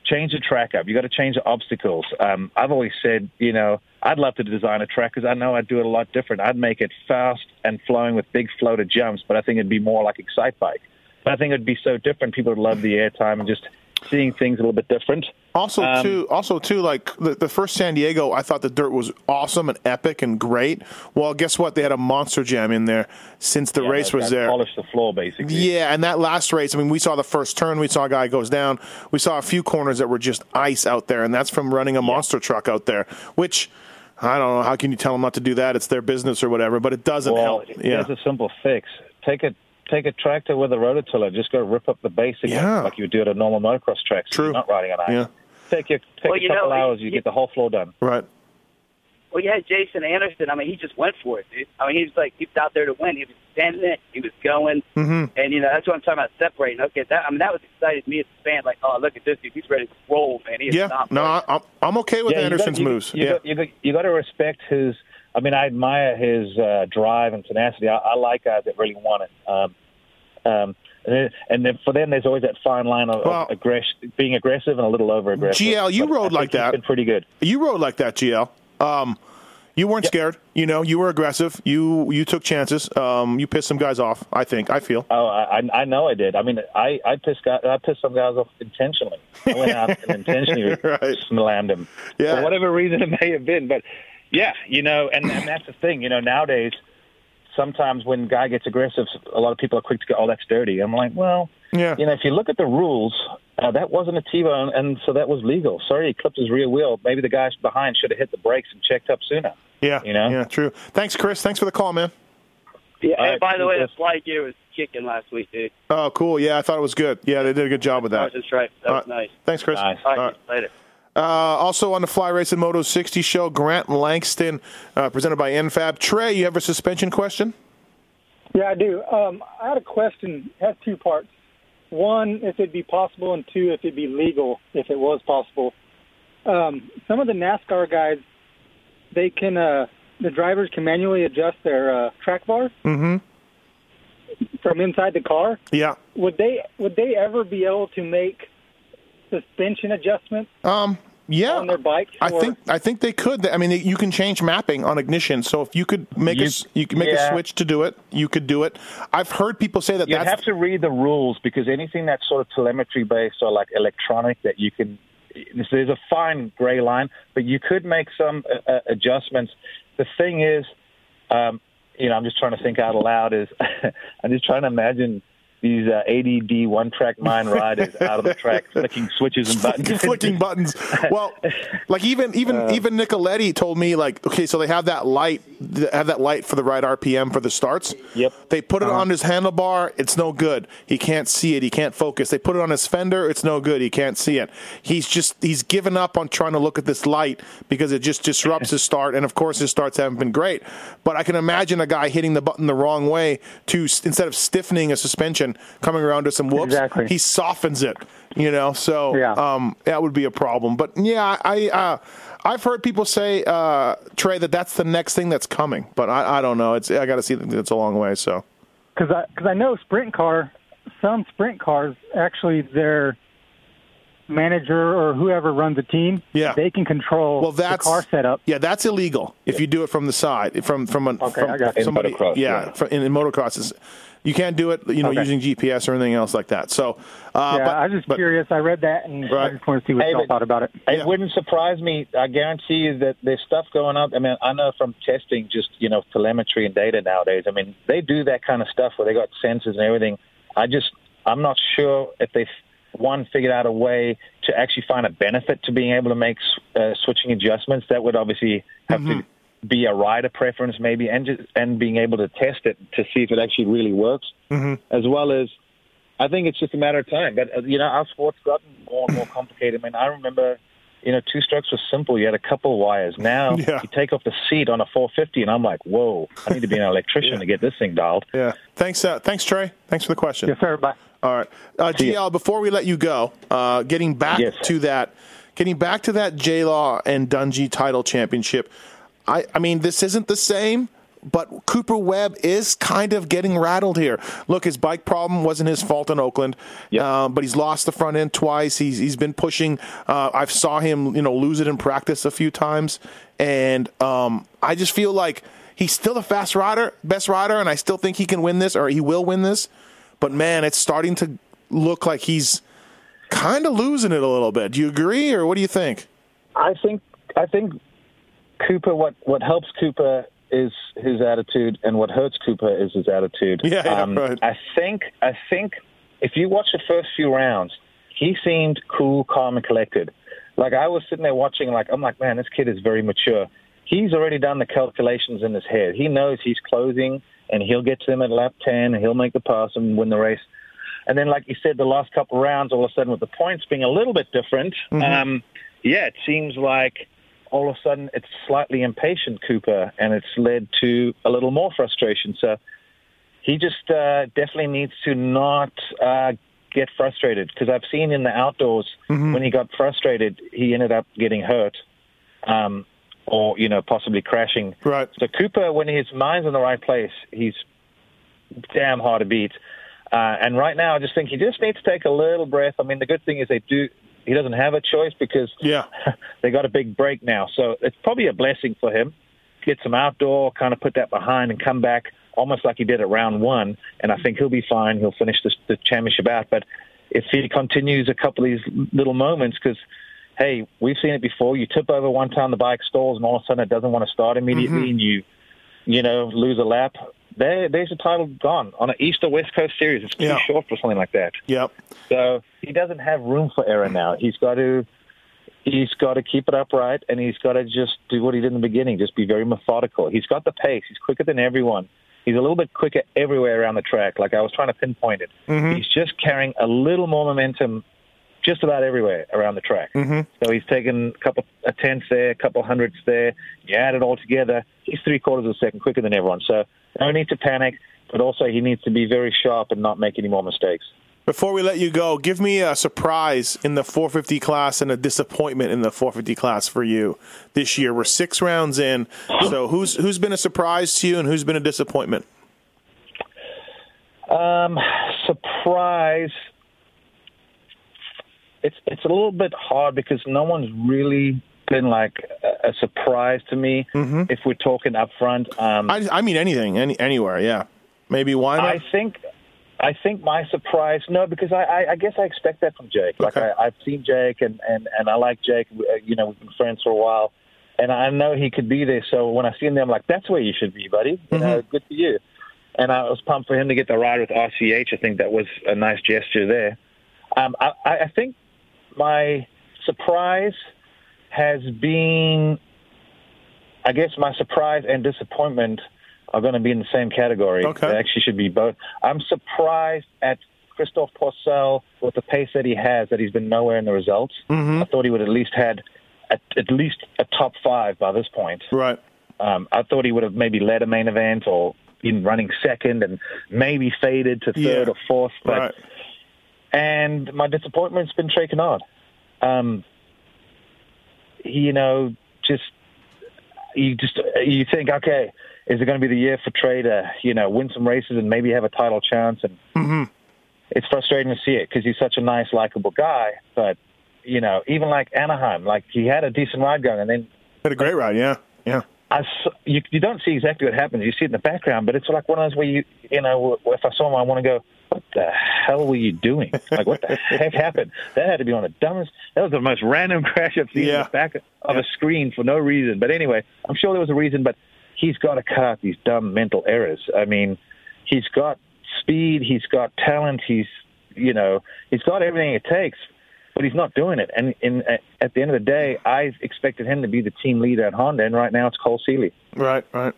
change the track up. You got to change the obstacles. Um, I've always said, you know, I'd love to design a track because I know I'd do it a lot different. I'd make it fast and flowing with big floated jumps, but I think it'd be more like Excitebike. But I think it'd be so different. People would love the airtime and just seeing things a little bit different. Also, Um, too, also too, like the, the first San Diego, I thought the dirt was awesome and epic and great. Well, guess what? They had a monster jam in there since the Yeah, race that- was that there. Polished the floor, basically. Yeah, and that last race, I mean, we saw the first turn, we saw a guy goes down, we saw a few corners that were just ice out there, and that's from running a monster truck out there, which I don't know. How can you tell them not to do that? It's their business or whatever, but it doesn't Well, help. Yeah. there's a simple fix. Take a take a tractor with a rototiller, just go rip up the base again, Yeah. like you would do at a normal motocross track. So True. You're not riding on ice. Yeah. Take your take Well, a you couple know, hours, you- you get the whole floor done. Right. Well, you had Jason Anderson. I mean, he just went for it, dude. I mean, he was like, he was out there to win. He was standing it. He was going. hmm And, you know, that's what I'm talking about separating. Okay, that, I mean, that was excited me as a fan. Like, oh, look at this dude. He's ready to roll, man. He is Yeah. not No, I, I'm I'm okay with Yeah, you got- you- moves. You yeah. got, you, got, you got to respect his. I mean, I admire his uh, drive and tenacity. I, I like guys that really want it. Um, um, and then, and then for them, there's always that fine line of, Well- of aggress- being aggressive and a little over aggressive. GL, you But rode like that. Been pretty good. You rode like that, GL. Um, you weren't scared. You know, you were aggressive. You you took chances. Um, you pissed some guys off. I think. I feel. Oh, I, I I know I did. I mean, I I pissed guys, I pissed some guys off intentionally. I went out and (laughs) intentionally Right. slammed them Yeah. for whatever reason it may have been. But yeah, you know, and, and that's the thing. You know, nowadays, sometimes when a guy gets aggressive, a lot of people are quick to go, "Oh, that's dirty." I'm like, well, Yeah. you know, if you look at the rules, uh, that wasn't a T-bone, and so that was legal. Sorry, he clipped his rear wheel. Maybe the guy behind should have hit the brakes and checked up sooner. Yeah. You know? Yeah. True. Thanks, Chris. Thanks for the call, man. Yeah, All and right, by the way, the Jesus. fly gear was kicking last week, dude. Oh, cool. Yeah, I thought it was good. Yeah, they did a good job with That that. was just right. That All was right. nice. Thanks, Chris. Nice. All right, All right. later. Uh, also on the Fly Racing Moto 60 show, Grant Langston, uh, presented by NFAB. Trey, you have a suspension question? Yeah, I do. Um, I had a question. It has two parts. One, if it'd be possible, and two, if it'd be legal, if it was possible. Um, some of the NASCAR guys, they can, uh, the drivers can manually adjust their uh, track bar Mm-hmm. from inside the car. Yeah. Would they would they ever be able to make suspension adjustments Um. Yeah. on their bike? I think I think they could. I mean, you can change mapping on ignition. So if you could make a You- s- you can make a switch to do it, you could do it. I've heard people say that You have to read the rules because anything that's sort of telemetry based or like electronic that you can. There's a fine gray line, but you could make some uh, uh, adjustments. The thing is, um, you know, I'm just trying to think out loud. Is (laughs) I'm just trying to imagine these uh, ADD one track mind riders out of the track (laughs) flicking switches and buttons, flicking buttons. Well, like even even Uh. even Nicoletti told me like, okay, so they have that light, have that light for the right RPM for the starts. Yep. They put it Uh-huh. on his handlebar. It's no good. He can't see it. He can't focus. They put it on his fender. It's no good. He can't see it. He's just he's given up on trying to look at this light because it just disrupts his start. And of course, his starts haven't been great. But I can imagine a guy hitting the button the wrong way to instead of stiffening a suspension, coming around to some whoops. Exactly. He softens it. You know, so Yeah. um, that would be a problem. But yeah, I uh, I've heard people say uh, Trey that that's the next thing that's coming. But I, I don't know. It's I got to see that it's a long way. So because I because I know sprint car, some sprint cars actually their manager or whoever runs the team, Yeah. they can control well, the that's car setup. Yeah, that's illegal if you do it from the side from from a, Okay, from I got somebody. In motocross, yeah, yeah. fr- in, in motocross, is- you can't do it. You know, Okay. using GPS or anything else like that. So, uh, yeah, but, I was just but- curious. I read that and Right. I just want to see what Hey, y'all but- thought about it. It Yeah. wouldn't surprise me. I guarantee you that there's stuff going on. I mean, I know from testing, just you know, telemetry and data nowadays. I mean, they do that kind of stuff where they got sensors and everything. I just, I'm not sure if they've one figured out a way to actually find a benefit to being able to make uh, switching adjustments. That would obviously have to be a rider preference, maybe, and just, and being able to test it to see if it actually really works, as well as I think it's just a matter of time. But uh, you know, our sport's gotten more and more complicated. I mean, I remember, you know, two strokes was simple. You had a couple of wires. Now (laughs) Yeah. you take off the seat on a 450, and I'm like, whoa, I need to be an (laughs) electrician to get this thing dialed. yeah. Thanks, uh, thanks, Trey. Thanks for the question. Yes, sir. Bye. All right, uh, See. GL. Before we let you go, uh, getting back Yes. to that, getting back to that J Law and Dungey title championship. I, I mean, this isn't the same, but Cooper Webb is kind of getting rattled here. Look, his bike problem wasn't his fault in Oakland, Yep. uh, but he's lost the front end twice. He's he's been pushing. Uh, I saw him, you know, lose it in practice a few times, and um, I just feel like he's still the fast rider, best rider, and I still think he can win this or he will win this. But man, it's starting to look like he's kind of losing it a little bit. Do you agree, or what do you think? I think I think Cooper. What what helps Cooper is his attitude, and what hurts Cooper is his attitude. (laughs) Yeah, yeah, um, right. I think I think if you watch the first few rounds, he seemed cool, calm, and collected. Like I was sitting there watching, like I'm like, man, this kid is very mature. he's already done the calculations in his head. He knows he's closing, and he'll get to them at lap 10, and he'll make the pass and win the race. And then, like you said, the last couple of rounds, all of a sudden, with the points being a little bit different, Mhm. um, yeah, it seems like all of a sudden it's slightly impatient Cooper, and it's led to a little more frustration. So he just uh, definitely needs to not uh, get frustrated because I've seen in the outdoors Mm-hmm. when he got frustrated, he ended up getting hurt. Um, or you know possibly crashing. Right. So Cooper, when his mind's in the right place, he's damn hard to beat. Uh, and right now, I just think he just needs to take a little breath. I mean, the good thing is they do. He doesn't have a choice because yeah, (laughs) they got a big break now. So it's probably a blessing for him. Get some outdoor, kind of put that behind, and come back almost like he did at round one. And I think he'll be fine. He'll finish the, the championship out. But if he continues a couple of these little moments, because hey, we've seen it before. You tip over one time, the bike stalls, and all of a sudden it doesn't want to start immediately, Mhm. and you, you know, lose a lap. There, there's a title gone on an East or West Coast series. It's too Yeah. short for something like that. Yep. So he doesn't have room for error now. He's got to, he's got to keep it upright, and he's got to just do what he did in the beginning. Just be very methodical. He's got the pace. He's quicker than everyone. He's a little bit quicker everywhere around the track. Like I was trying to pinpoint it. Mhm. He's just carrying a little more momentum just about everywhere around the track. Mm-hmm. So he's taken a couple a tenths there, a couple of hundredths there. You add it all together, he's three quarters of a second quicker than everyone. So no need to panic, but also he needs to be very sharp and not make any more mistakes. Before we let you go, give me a surprise in the 450 class and a disappointment in the 450 class for you this year. We're six rounds in, so (laughs) who's who's been a surprise to you and who's been a disappointment? Um, surprise. It's it's a little bit hard because no one's really been like a, a surprise to me. If we're talking up front, um, I, I mean anything, any anywhere, yeah. Maybe Weimer. I think I think my surprise no because I, I, I guess I expect that from Jake. Like I, I've seen Jake and, and, and I like Jake. Uh, You know we've been friends for a while, and I know he could be there. So when I see him there, I'm like, that's where you should be, buddy. You know, good for you. And I was pumped for him to get the ride with RCH. I think that was a nice gesture there. Um, I I think my surprise has been, I guess, my surprise and disappointment are going to be in the same category. Okay. They actually should be both. I'm surprised at Christophe Pourcel with the pace that he has, that he's been nowhere in the results. Mhm. I thought he would at least had at, at least a top five by this point. Right. Um, I thought he would have maybe led a main event or been running second and maybe faded to third Yeah. or fourth. But Right. And my disappointment's been Trey Canard. Um, you know, just you just you think, okay, is it going to be the year for Trey to you know win some races and maybe have a title chance? And Mm-hmm. it's frustrating to see it because he's such a nice, likable guy. But you know, even like Anaheim, like he had a decent ride going, and then Had a great ride, yeah, yeah. I s you, you don't see exactly what happens. You see it in the background, but it's like one of those where you, you know, if I saw him, I want to go, what the hell were you doing? Like, what the (laughs) heck happened? That had to be one of the dumbest. That was the most random (laughs) crash I've seen in the back of a screen for no reason. But anyway, I'm sure there was a reason, but he's got to cut these dumb mental errors. I mean, he's got speed, he's got talent, he's, you know, he's got everything it takes but he's not doing it. And in, at the end of the day, I expected him to be the team leader at Honda, and right now it's Cole Seely. Right, right.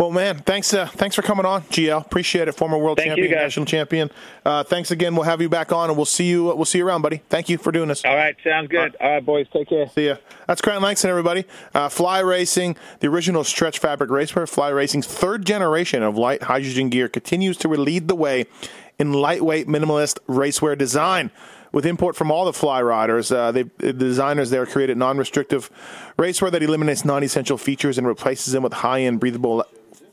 Well, man, thanks. Uh, thanks for coming on, GL. Appreciate it. Former world Thank champion, national champion. Uh, thanks again. We'll have you back on, and we'll see you. We'll see you around, buddy. Thank you for doing this. All right, sounds good. All right, boys, take care. See ya. That's Grant Langston, everybody. Uh, Fly Racing, the original stretch fabric racewear. Fly Racing's third generation of Lite Hydrogen gear continues to lead the way in lightweight, minimalist racewear design. With import from all the Fly riders, uh, they, the designers there created non-restrictive racewear that eliminates non-essential features and replaces them with high-end, breathable,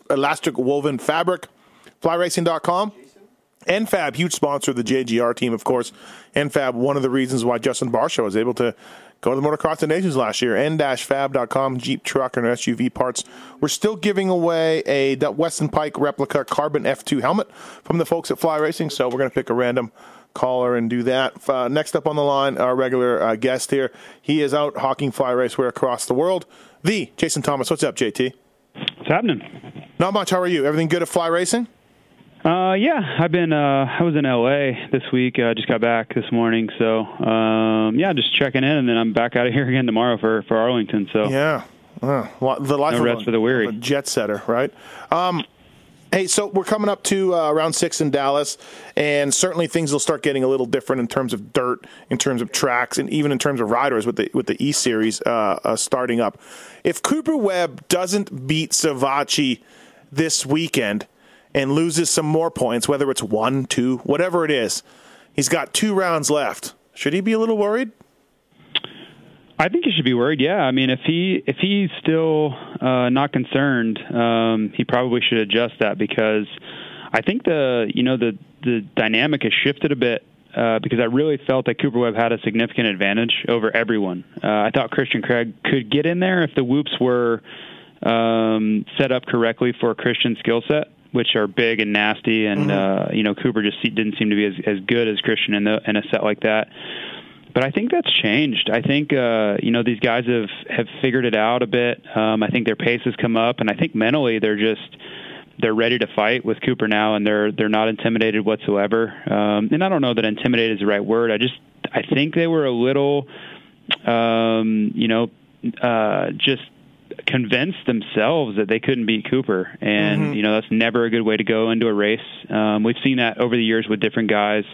elastic woven fabric. FlyRacing.com. NFAB, huge sponsor of the JGR team, of course. NFAB, one of the reasons why Justin Barcia was able to go to the Motocross of Nations last year. N-fab.com, Jeep truck and SUV parts. We're still giving away a Weston Peick replica carbon F2 helmet from the folks at Fly Racing, so we're going to pick a random caller and do that. Uh, next up on the line, our regular uh, guest here. He is out hawking fly racewear across the world. The Jason Thomas. What's up, JT? What's happening? Not much. How are you? Everything good at Fly Racing? Uh, yeah, I've been. Uh, I was in LA this week. I uh, just got back this morning, so um, yeah, just checking in, and then I'm back out of (laughs) here again tomorrow for for Arlington. So Yeah. Uh, the life No of rest a- for the weary. a jet setter, right? Um, hey, so we're coming up to uh, round six in Dallas, and certainly things will start getting a little different in terms of dirt, in terms of tracks, and even in terms of riders with the with the E Series uh, uh, starting up. If Cooper Webb doesn't beat Savatgy this weekend and loses some more points, whether it's one, two, whatever it is, he's got two rounds left. Should he be a little worried? I think he should be worried. Yeah, I mean, if he if he's still uh, not concerned, um, he probably should adjust that because I think the you know the the dynamic has shifted a bit. Uh, because I really felt that Cooper Webb had a significant advantage over everyone. Uh, I thought Christian Craig could get in there if the whoops were um, set up correctly for Christian's skill set, which are big and nasty, and uh, you know Cooper just didn't seem to be as, as good as Christian in the in a set like that. But I think that's changed. I think uh, you know these guys have have figured it out a bit. Um, I think their pace has come up, and I think mentally they're just they're ready to fight with Cooper now, and they're they're not intimidated whatsoever. Um, and I don't know that intimidated is the right word. I just I think they were a little, um, you know, uh, just convinced themselves that they couldn't beat Cooper, and you know that's never a good way to go into a race. Um, we've seen that over the years with different guys.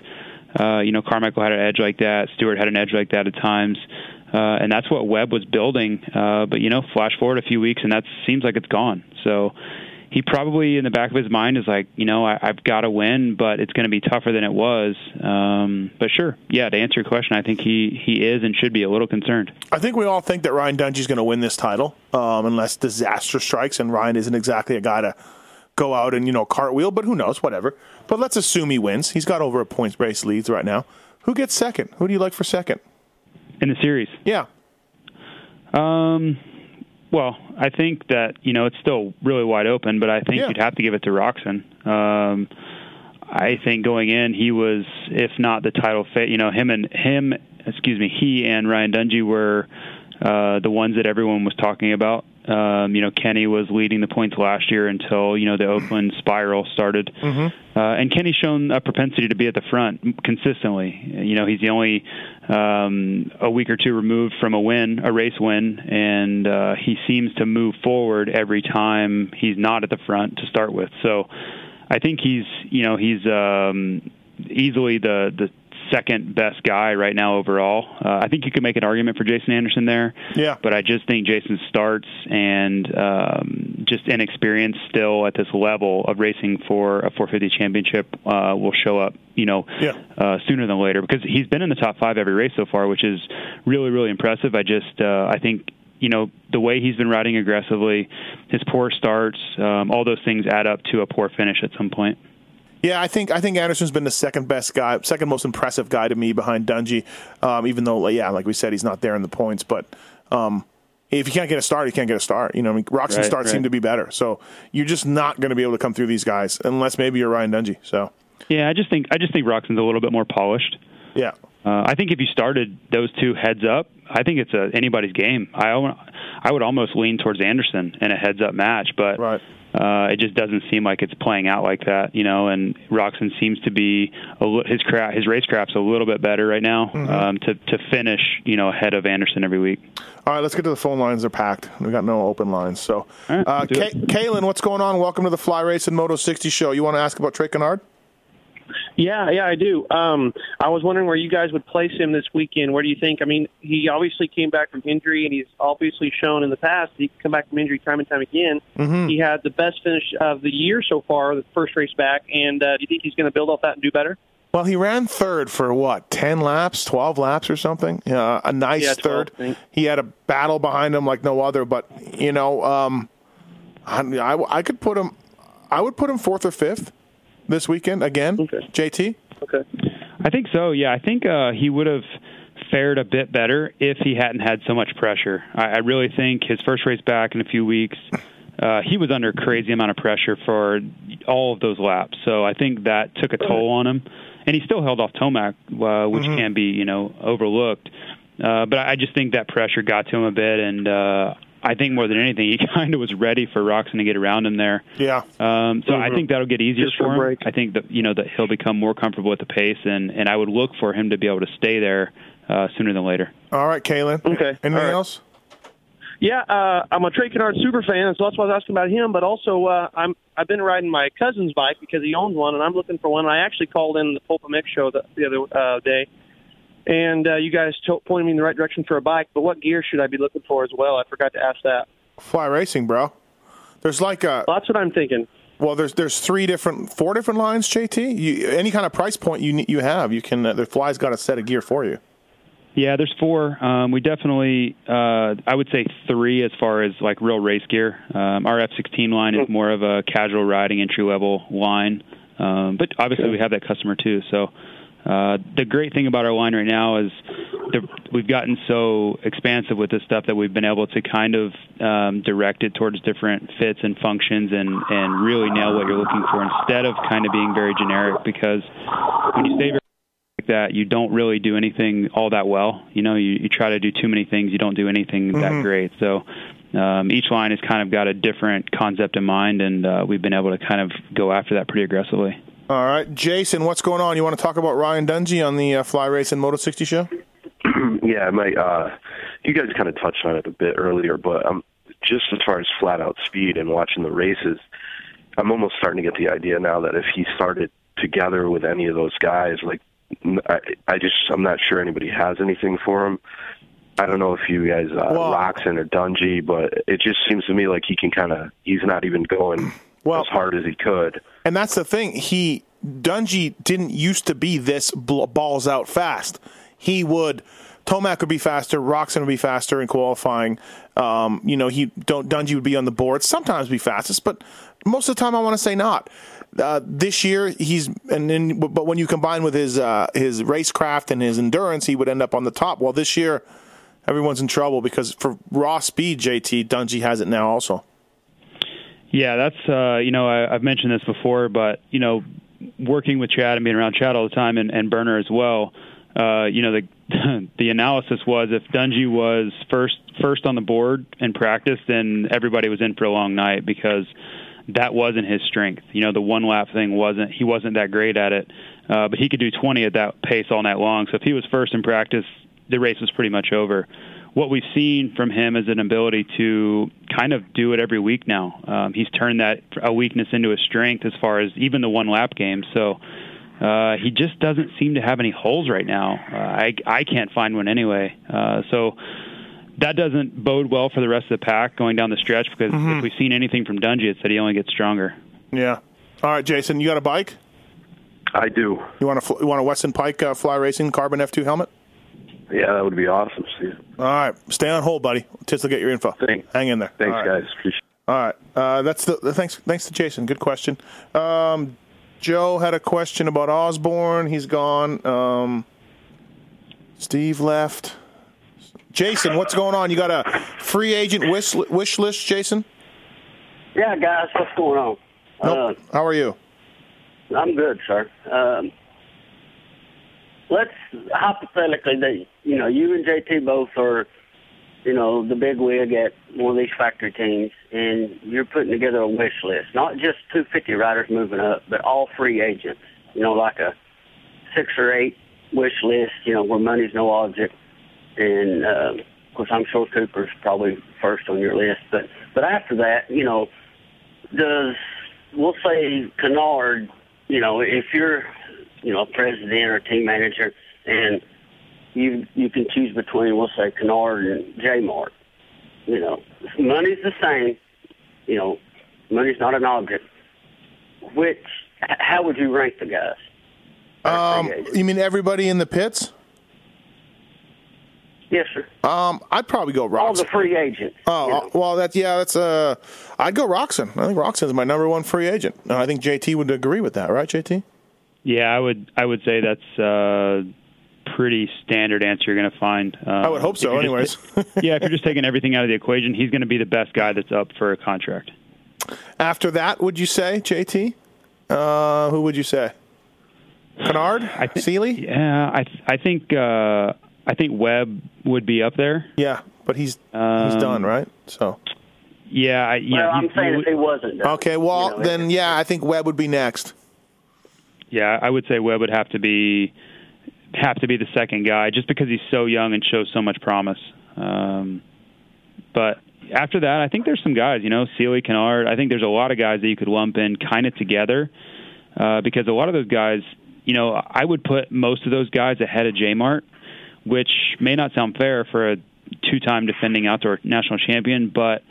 Uh, you know, Carmichael had an edge like that. Stewart had an edge like that at times. Uh, and that's what Webb was building. Uh, but, you know, flash forward a few weeks and that seems like it's gone. So he probably in the back of his mind is like, you know, I, I've got to win, but it's going to be tougher than it was. Um, but sure, yeah, to answer your question, I think he, he is and should be a little concerned. I think we all think that Ryan Dungey's going to win this title, um, unless disaster strikes, and Ryan isn't exactly a guy to go out and you know cartwheel. But who knows? Whatever. But let's assume he wins. He's got over a points race leads right now. Who gets second? Who do you like for second? In the series? Yeah. Um, well, I think that you know it's still really wide open, but I think Yeah. you'd have to give it to Roczen. Um, I think going in, he was, if not the title fit, you know, him and him, excuse me, he and Ryan Dungey were uh, the ones that everyone was talking about. Um, you know, Kenny was leading the points last year until you know the Oakland spiral started. Uh, and Kenny's shown a propensity to be at the front consistently. You know, he's the only um, a week or two removed from a win, a race win, and uh, he seems to move forward every time he's not at the front to start with. So I think he's, you know, he's um, easily the the second best guy right now overall. Uh, I think you could make an argument for Jason Anderson there. Yeah. But I just think Jason starts and um, just inexperience still at this level of racing for a 450 championship uh, will show up, you know, Yeah. uh, sooner than later because he's been in the top five every race so far, which is really, really impressive. I just, uh, I think, you know, the way he's been riding aggressively, his poor starts, um, all those things add up to a poor finish at some point. Yeah, I think I think Anderson's been the second best guy, second most impressive guy to me behind Dungey. Um, even though, yeah, like we said, he's not there in the points. But um, if you can't get a start, you can't get a start. You know, I mean, Roczen Right, starts seem to be better. So you're just not going to be able to come through these guys unless maybe you're Ryan Dungey. So Yeah, I just think I just think Roczen's a little bit more polished. yeah, Uh, I think if you started those two heads up, I think it's a, anybody's game. I I would almost lean towards Anderson in a heads up match, but uh, it just doesn't seem like it's playing out like that, you know. And Roczen seems to be a, his cra- his racecraft's a little bit better right now Mhm. um, to to finish, you know, ahead of Anderson every week. All right, let's get to the phone lines. They're packed. We got no open lines. So, uh, Ka- it. Kaylin, what's going on? Welcome to the Fly Racing Moto 60 show. You want to ask about Trey Canard? Yeah, yeah, I do. Um, I was wondering where you guys would place him this weekend. Where do you think? I mean, he obviously came back from injury, and he's obviously shown in the past he can come back from injury time and time again. Mhm. He had the best finish of the year so far, the first race back. And uh, do you think he's going to build off that and do better? Well, he ran third for what, 10 laps, 12 laps or something? Yeah, a nice Yeah, 12, third. He had a battle behind him like no other, but, you know, um, I, I, I could put him, I would put him fourth or fifth this weekend again. JT? Okay. I think so. Yeah, I think uh, he would have fared a bit better if he hadn't had so much pressure. I, I really think his first race back in a few weeks, uh, he was under a crazy amount of pressure for all of those laps. So I think that took a toll on him, and he still held off Tomac, uh, which can be you know overlooked. Uh, but I just think that pressure got to him a bit, and uh, I think more than anything, he (laughs) kind of was ready for Roczen to get around him there. Yeah. Um, so I Mhm. think that'll get easier Just for for him. break. I think that you know that he'll become more comfortable with the pace, and and I would look for him to be able to stay there uh, sooner than later. All right, Kaylin. Okay. Anything All right. else? Yeah, uh, I'm a Trey Canard super fan, so that's why I was asking about him. But also, uh, I'm I've been riding my cousin's bike because he owns one, and I'm looking for one. I actually called in the PulpMX show the, the other uh, day, and uh, you guys to- pointed me in the right direction for a bike. But what gear should I be looking for as well? I forgot to ask that. Fly racing, bro. There's like a. Well, that's what I'm thinking. Well, there's there's three different, four different lines, JT. You, any kind of price point you you have, you can. Uh, the Fly's got a set of gear for you. Yeah, there's four. Um, we definitely, uh, I would say three as far as like real race gear. Um, our F16 line is more of a casual riding entry level line, um, but obviously we have that customer too. So uh, the great thing about our line right now is the, we've gotten so expansive with this stuff that we've been able to kind of um, direct it towards different fits and functions and and really nail what you're looking for instead of kind of being very generic because when you say very like that, you don't really do anything all that well. You know, you, you try to do too many things, you don't do anything that Mhm. great. So um, each line has kind of got a different concept in mind, and uh, we've been able to kind of go after that pretty aggressively. All right, Jason, what's going on? You want to talk about Ryan Dungey on the uh, Fly Racing Moto 60 show? (clears throat) yeah, my uh, you guys kind of touched on it a bit earlier, but um, just as far as flat out speed and watching the races, I'm almost starting to get the idea now that if he started together with any of those guys, like I, I just I'm not sure anybody has anything for him. I don't know if you guys uh, Roczen or Dungey, but it just seems to me like he can kind of he's not even going as hard as he could. And that's the thing. He Dungey didn't used to be this balls out fast. He would Tomac would be faster, Roczen would be faster in qualifying. Um, you know, he don't Dungey would be on the board. Sometimes be fastest, but most of the time I want to say not. Uh, this year he's and then but when you combine with his uh, his racecraft and his endurance, he would end up on the top. Well, this year everyone's in trouble because for raw speed, JT Dungey has it now also. Yeah, that's uh, you know I, I've mentioned this before, but you know, working with Chad and being around Chad all the time, and, and Burner as well. Uh, you know, the (laughs) the analysis was if Dungey was first first on the board in practice, then everybody was in for a long night because that wasn't his strength. You know, the one lap thing wasn't he wasn't that great at it, uh, but he could do 20 at that pace all night long. So if he was first in practice, the race was pretty much over. What we've seen from him is an ability to kind of do it every week now. Um, he's turned that a weakness into a strength as far as even the one lap game. So uh, he just doesn't seem to have any holes right now. Uh, I I can't find one anyway. Uh, so that doesn't bode well for the rest of the pack going down the stretch because Mhm. if we've seen anything from Dungey, it's that he only gets stronger. Yeah. All right, Jason, you got a bike? I do. You want a you want a Weston Peick uh, Fly Racing Carbon F2 helmet? Yeah, that would be awesome. Steve. All right, stay on hold, buddy. Tits will get your info. Hang in there. Thanks, All right. guys. Appreciate. All right, uh, that's the, the thanks. Thanks to Jason. Good question. Um, Joe had a question about Osborne. He's gone. Um, Steve left. Jason, what's going on? You got a free agent wish, wish list, Jason? Yeah, guys, what's going on? Nope. How are you? Uh, I'm good, sir. Um, let's hypothetically, that you know, you and JT both are, you know, the big wig at one of these factory teams, and you're putting together a wish list, not just 250 riders moving up, but all free agents. You know, like a six or eight wish list. You know, where money's no object, and uh, of course, I'm sure Cooper's probably first on your list. But but after that, you know, does we'll say Canard, you know, if you're, you know, a president or a team manager, and you you can choose between, we'll say Canard and J Mart. You know, money's the same. You know, money's not an object. Which, how would you rank the guys? Um, you mean everybody in the pits? Yes, sir. Um, I'd probably go Roczen. All the free agents. Oh well, that's yeah, that's uh, I'd go Roczen. I think Roczen is my number one free agent. And I think JT would agree with that, right, JT? Yeah, I would I would say that's a pretty standard answer you're going to find. Um, I would hope so, if you're just- (laughs) yeah, if you're just taking everything out of the equation, he's going to be the best guy that's up for a contract. After that, would you say JT? Uh, who would you say? Canard, I th- Seely. Yeah, I th- I think uh, I think Webb would be up there. Yeah, but he's he's Um, done, right? So Yeah, I, you well, I'm you- saying you if he wasn't done. okay, well you know, then yeah, I think Webb would be next. Yeah, I would say Webb would have to be have to be the second guy just because he's so young and shows so much promise. Um, but after that, I think there's some guys, you know, Seely, Canard. I think there's a lot of guys that you could lump in kind of together uh, because a lot of those guys, you know, I would put most of those guys ahead of J Mart, which may not sound fair for a two-time defending outdoor national champion, but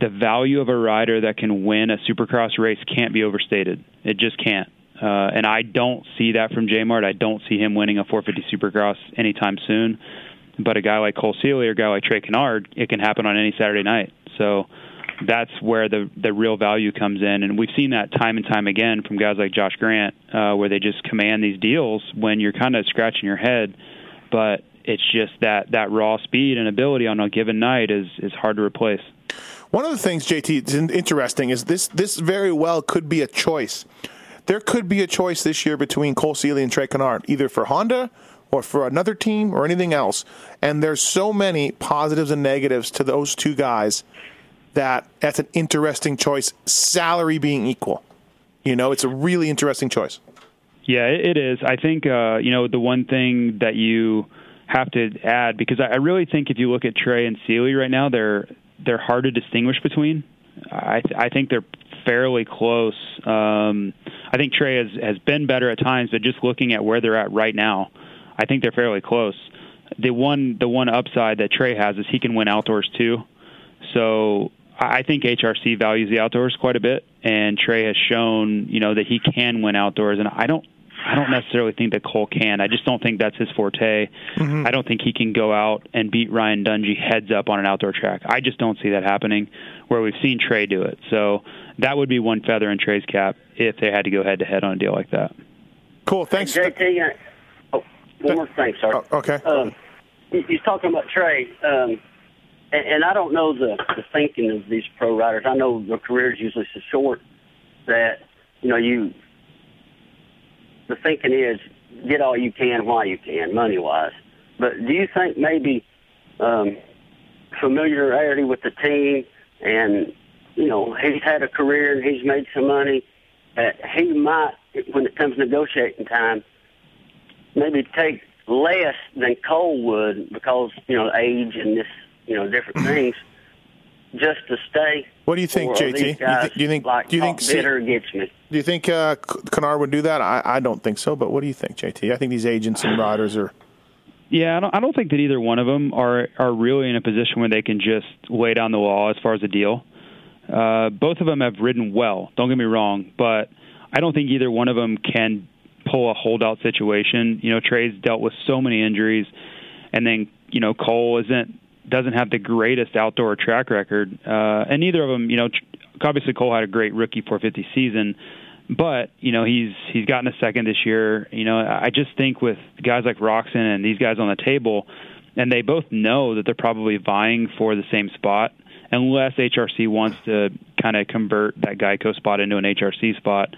the value of a rider that can win a supercross race can't be overstated. It just can't. Uh, and I don't see that from J Mart. I don't see him winning a 450 supercross anytime soon. But a guy like Cole Seely or a guy like Trey Canard, it can happen on any Saturday night. So that's where the the real value comes in, and we've seen that time and time again from guys like Josh Grant, uh, where they just command these deals when you're kind of scratching your head, but it's just that that raw speed and ability on a given night is is hard to replace. One of the things, JT, is interesting is this. This very well could be a choice. There could be a choice this year between Cole Seely and Trey Canard, either for Honda or for another team or anything else. And there's so many positives and negatives to those two guys that that's an interesting choice. Salary being equal, you know, it's a really interesting choice. Yeah, it is. I think uh, you know the one thing that you have to add because I really think if you look at Trey and Seely right now, they're they're hard to distinguish between. I th- I think they're fairly close. Um, I think Trey has has been better at times, but just looking at where they're at right now, I think they're fairly close. The one the one upside that Trey has is he can win outdoors too. So I think HRC values the outdoors quite a bit, and Trey has shown you know that he can win outdoors, and I don't I don't necessarily think that Cole can. I just don't think that's his forte. Mm-hmm. I don't think he can go out and beat Ryan Dungey heads up on an outdoor track. I just don't see that happening where we've seen Trey do it. So that would be one feather in Trey's cap if they had to go head to head on a deal like that. Cool. Thanks. Hey, JT, uh, oh, one more thing, sir. Oh, okay. Um, he's talking about Trey, um, and, and I don't know the, the thinking of these pro riders. I know their careers usually so short that you know you the thinking is get all you can while you can, money wise. But do you think maybe um, familiarity with the team and you know he's had a career and he's made some money that he might, when it comes negotiating time, maybe take less than Cole would because you know age and this you know different (clears throat) things just to stay. What do you think, JT? You th- do you think? Like do you think? bitter gets me. Do you think uh, Canard would do that? I, I don't think so. But what do you think, JT? I think these agents and riders are. Yeah, I don't, I don't think that either one of them are are really in a position where they can just lay down the law as far as a deal. Uh, both of them have ridden well. Don't get me wrong, but I don't think either one of them can pull a holdout situation. You know, Trey's dealt with so many injuries, and then you know Cole isn't doesn't have the greatest outdoor track record, uh, and neither of them, you know, obviously Cole had a great rookie 450 season, but you know he's he's gotten a second this year. You know, I just think with guys like Roczen and these guys on the table, and they both know that they're probably vying for the same spot, unless HRC wants to kind of convert that Geico spot into an HRC spot.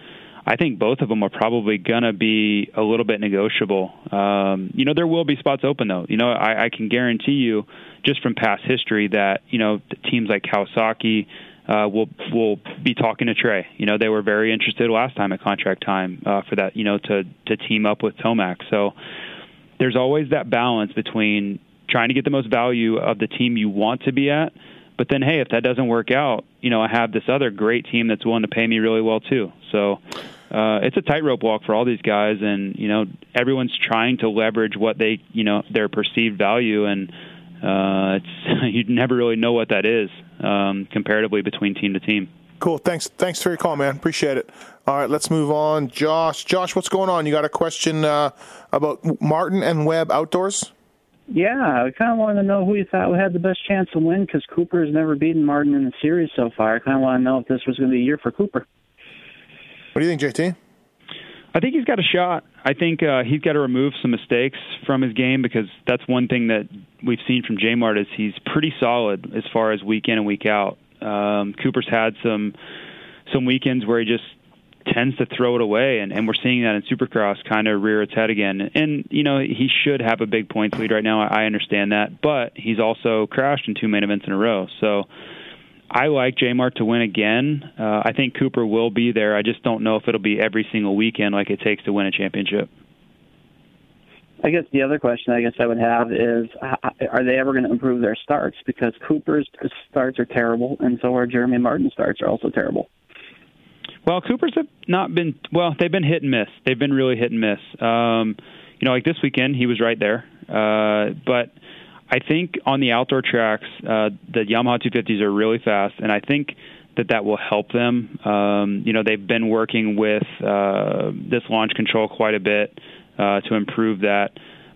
I think both of them are probably going to be a little bit negotiable. Um, you know, there will be spots open though. You know, I, I can guarantee you, just from past history, that you know teams like Kawasaki uh, will will be talking to Trey. You know, they were very interested last time at contract time uh, for that. You know, to to team up with Tomac. So there's always that balance between trying to get the most value of the team you want to be at. But then, hey, if that doesn't work out, you know, I have this other great team that's willing to pay me really well too. So uh, it's a tightrope walk for all these guys, and you know everyone's trying to leverage what they you know their perceived value, and uh, it's (laughs) you never really know what that is um, comparatively between team to team. Cool. Thanks. Thanks for your call, man. Appreciate it. All right, let's move on. Josh, Josh, what's going on? You got a question uh, about Martin and Webb outdoors? Yeah, I kind of wanted to know who you thought had the best chance to win because Cooper has never beaten Martin in the series so far. I kind of want to know if this was going to be a year for Cooper. What do you think, JT? I think he's got a shot. I think uh, he's got to remove some mistakes from his game because that's one thing that we've seen from J Mart is he's pretty solid as far as week in and week out. Um, Cooper's had some some weekends where he just tends to throw it away, and, and we're seeing that in Supercross kind of rear its head again. And you know he should have a big points lead right now. I understand that, but he's also crashed in two main events in a row. So I like J Mart to win again. Uh, I think Cooper will be there. I just don't know if it'll be every single weekend like it takes to win a championship. I guess the other question I guess I would have is, are they ever going to improve their starts? Because Cooper's starts are terrible, and so are Jeremy Martin's starts are also terrible. Well, Coopers have not been well. They've been hit and miss. They've been really hit and miss. Um, you know, like this weekend, he was right there. Uh, but I think on the outdoor tracks, uh, the Yamaha 250s are really fast, and I think that that will help them. Um, you know, they've been working with uh, this launch control quite a bit uh, to improve that.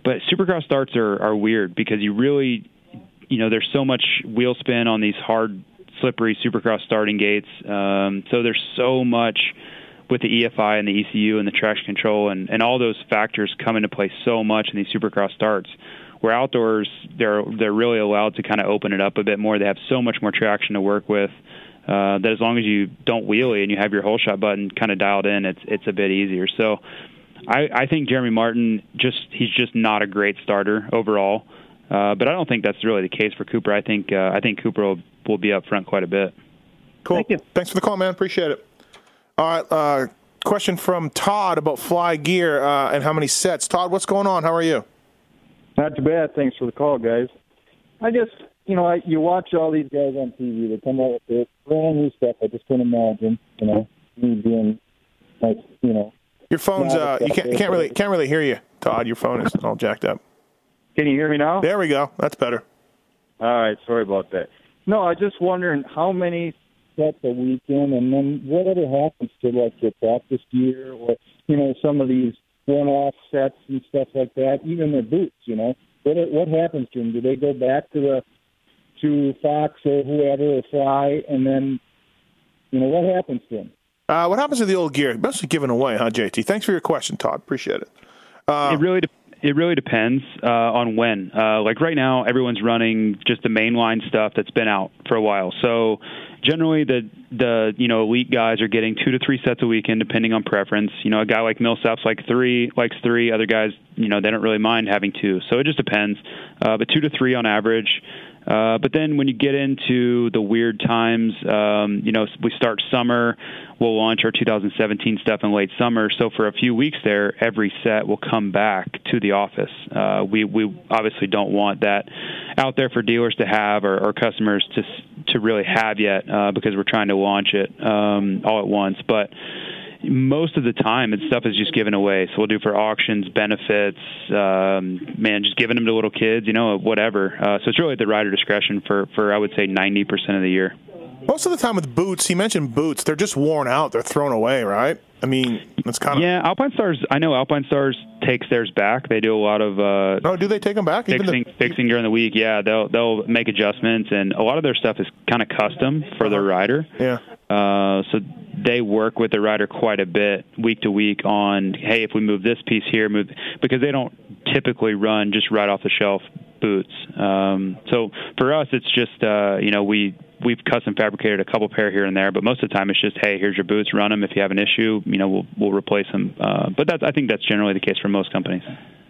But Supercross starts are, are weird because you really, you know, there's so much wheel spin on these hard, slippery Supercross starting gates. Um, so there's so much with the EFI and the ECU and the traction control and, and all those factors come into play so much in these Supercross starts. Where outdoors, they're they're really allowed to kind of open it up a bit more. They have so much more traction to work with. Uh, that as long as you don't wheelie and you have your whole shot button kind of dialed in, it's it's a bit easier. So, I, I think Jeremy Martin just he's just not a great starter overall. Uh, but I don't think that's really the case for Cooper. I think uh, I think Cooper will, will be up front quite a bit. Cool. Thank you. Thanks for the call, man. Appreciate it. All right. Uh, question from Todd about fly gear uh, and how many sets. Todd, what's going on? How are you? Not too bad. Thanks for the call, guys. I just, you know, I, you watch all these guys on TV. They come out with this brand new stuff. I just couldn't imagine, you know, me being like, you know. Your phone's uh, you can't can't really can't really hear you, Todd. Your phone is all jacked up. Can you hear me now? There we go. That's better. All right. Sorry about that. No, I was just wondering how many sets a weekend, and then whatever happens to like your practice gear or you know some of these one-off sets and stuff like that, even their boots. You know, what what happens to them? Do they go back to the to Fox or whoever or Fly, and then you know what happens to them? Uh, what happens to the old gear? Mostly given away, huh, JT? Thanks for your question, Todd. Appreciate it. Uh, it really de- it really depends uh, on when. Uh, like right now, everyone's running just the mainline stuff that's been out for a while. So generally, the the you know elite guys are getting two to three sets a weekend, depending on preference. You know, a guy like Millsaps like three, likes three. Other guys, you know, they don't really mind having two. So it just depends. Uh, but two to three on average. Uh, but then when you get into the weird times, um, you know, we start summer, we'll launch our 2017 stuff in late summer. So for a few weeks there, every set will come back to the office. Uh, we we obviously don't want that out there for dealers to have or, or customers to to really have yet uh, because we're trying to launch it um, all at once. But most of the time, it's stuff is just given away. So we'll do for auctions, benefits, um, man, just giving them to little kids, you know, whatever. Uh, so it's really at the rider discretion for for I would say 90% of the year. Most of the time with boots, he mentioned boots. They're just worn out. They're thrown away, right? I mean, that's kind of yeah. Alpinestars. I know Alpinestars takes theirs back. They do a lot of. Uh, oh, do they take them back? Fixing, the... fixing during the week. Yeah, they'll they'll make adjustments, and a lot of their stuff is kind of custom for their rider. Yeah. Uh, so they work with the rider quite a bit week to week on, hey, if we move this piece here, move because they don't typically run just right off the shelf boots. Um, so for us, it's just uh, you know we we've custom fabricated a couple pair here and there, but most of the time it's just, hey, here's your boots, run them. If you have an issue, you know, we'll we'll replace them. Uh, but that's I think that's generally the case for most companies.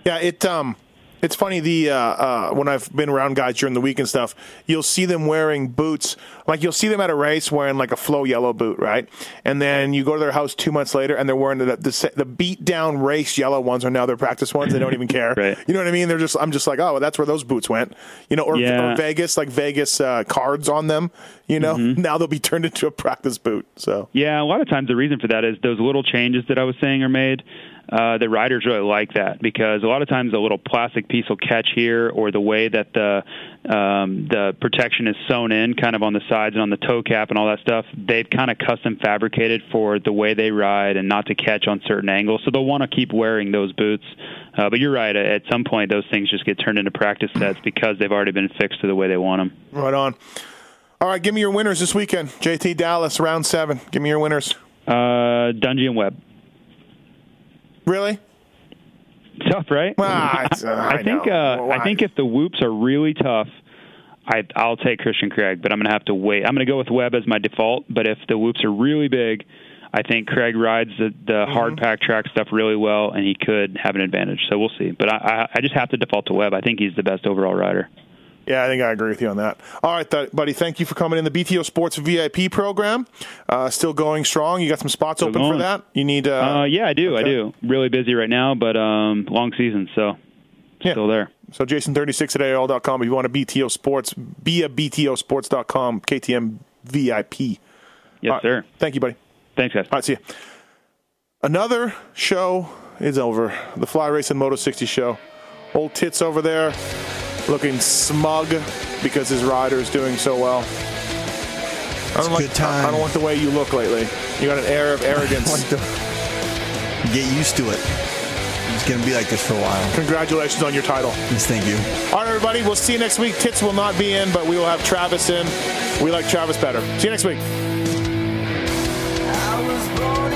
Yeah, it um it's funny the uh, uh, when I've been around guys during the week and stuff, you'll see them wearing boots. Like you'll see them at a race wearing like a flow yellow boot, right? And then you go to their house two months later and they're wearing the the, the beat down race yellow ones are now their practice ones. They don't even care. (laughs) right. You know what I mean? They're just I'm just like oh well, that's where those boots went. You know, or, Yeah. or Vegas like Vegas uh, cards on them. You know, now they'll be turned into a practice boot. So Yeah, a lot of times the reason for that is those little changes that I was saying are made. Uh, the riders really like that because a lot of times a little plastic piece will catch here, or the way that the um, the protection is sewn in, kind of on the sides and on the toe cap and all that stuff. They've kind of custom fabricated for the way they ride and not to catch on certain angles, so they'll want to keep wearing those boots. Uh, but you're right. At some point, those things just get turned into practice sets because they've already been fixed to the way they want them. right on. All right, give me your winners this weekend. JT Dallas round seven. Give me your winners. Uh, Dungy and Webb. Really? Tough, right? Ah, it's, uh, I I think uh, Well, I think if the whoops are really tough, I, I'll take Christian Craig, but I'm going to have to wait. I'm going to go with Webb as my default. But if the whoops are really big, I think Craig rides the, the Mm-hmm. hard pack track stuff really well, and he could have an advantage. So we'll see. But I, I, I just have to default to Webb. I think he's the best overall rider. Yeah, I think I agree with you on that. All right, th- buddy. Thank you for coming in the BTO Sports VIP program. Uh, still going strong. You got some spots open for that. You need. Uh, Uh, yeah, I do. I do. Really busy right now, but um, long season. So yeah. still there. So Jason36 at AOL.com. If you want a BTO Sports, be a BTOsports.com, KTM VIP. Yes, right. sir. Thank you, buddy. Thanks, guys. All right, see you. Another show is over. The Fly Racing Moto 60 show. Old Tits over there looking smug because his rider is doing so well. I don't, like, I don't like the way you look lately. You got an air of (laughs) arrogance. Get used to it. It's going to be like this for a while. Congratulations on your title. Yes, thank you. All right, everybody. We'll see you next week. Tits will not be in, but we will have Travis in. We like Travis better. See you next week. I was born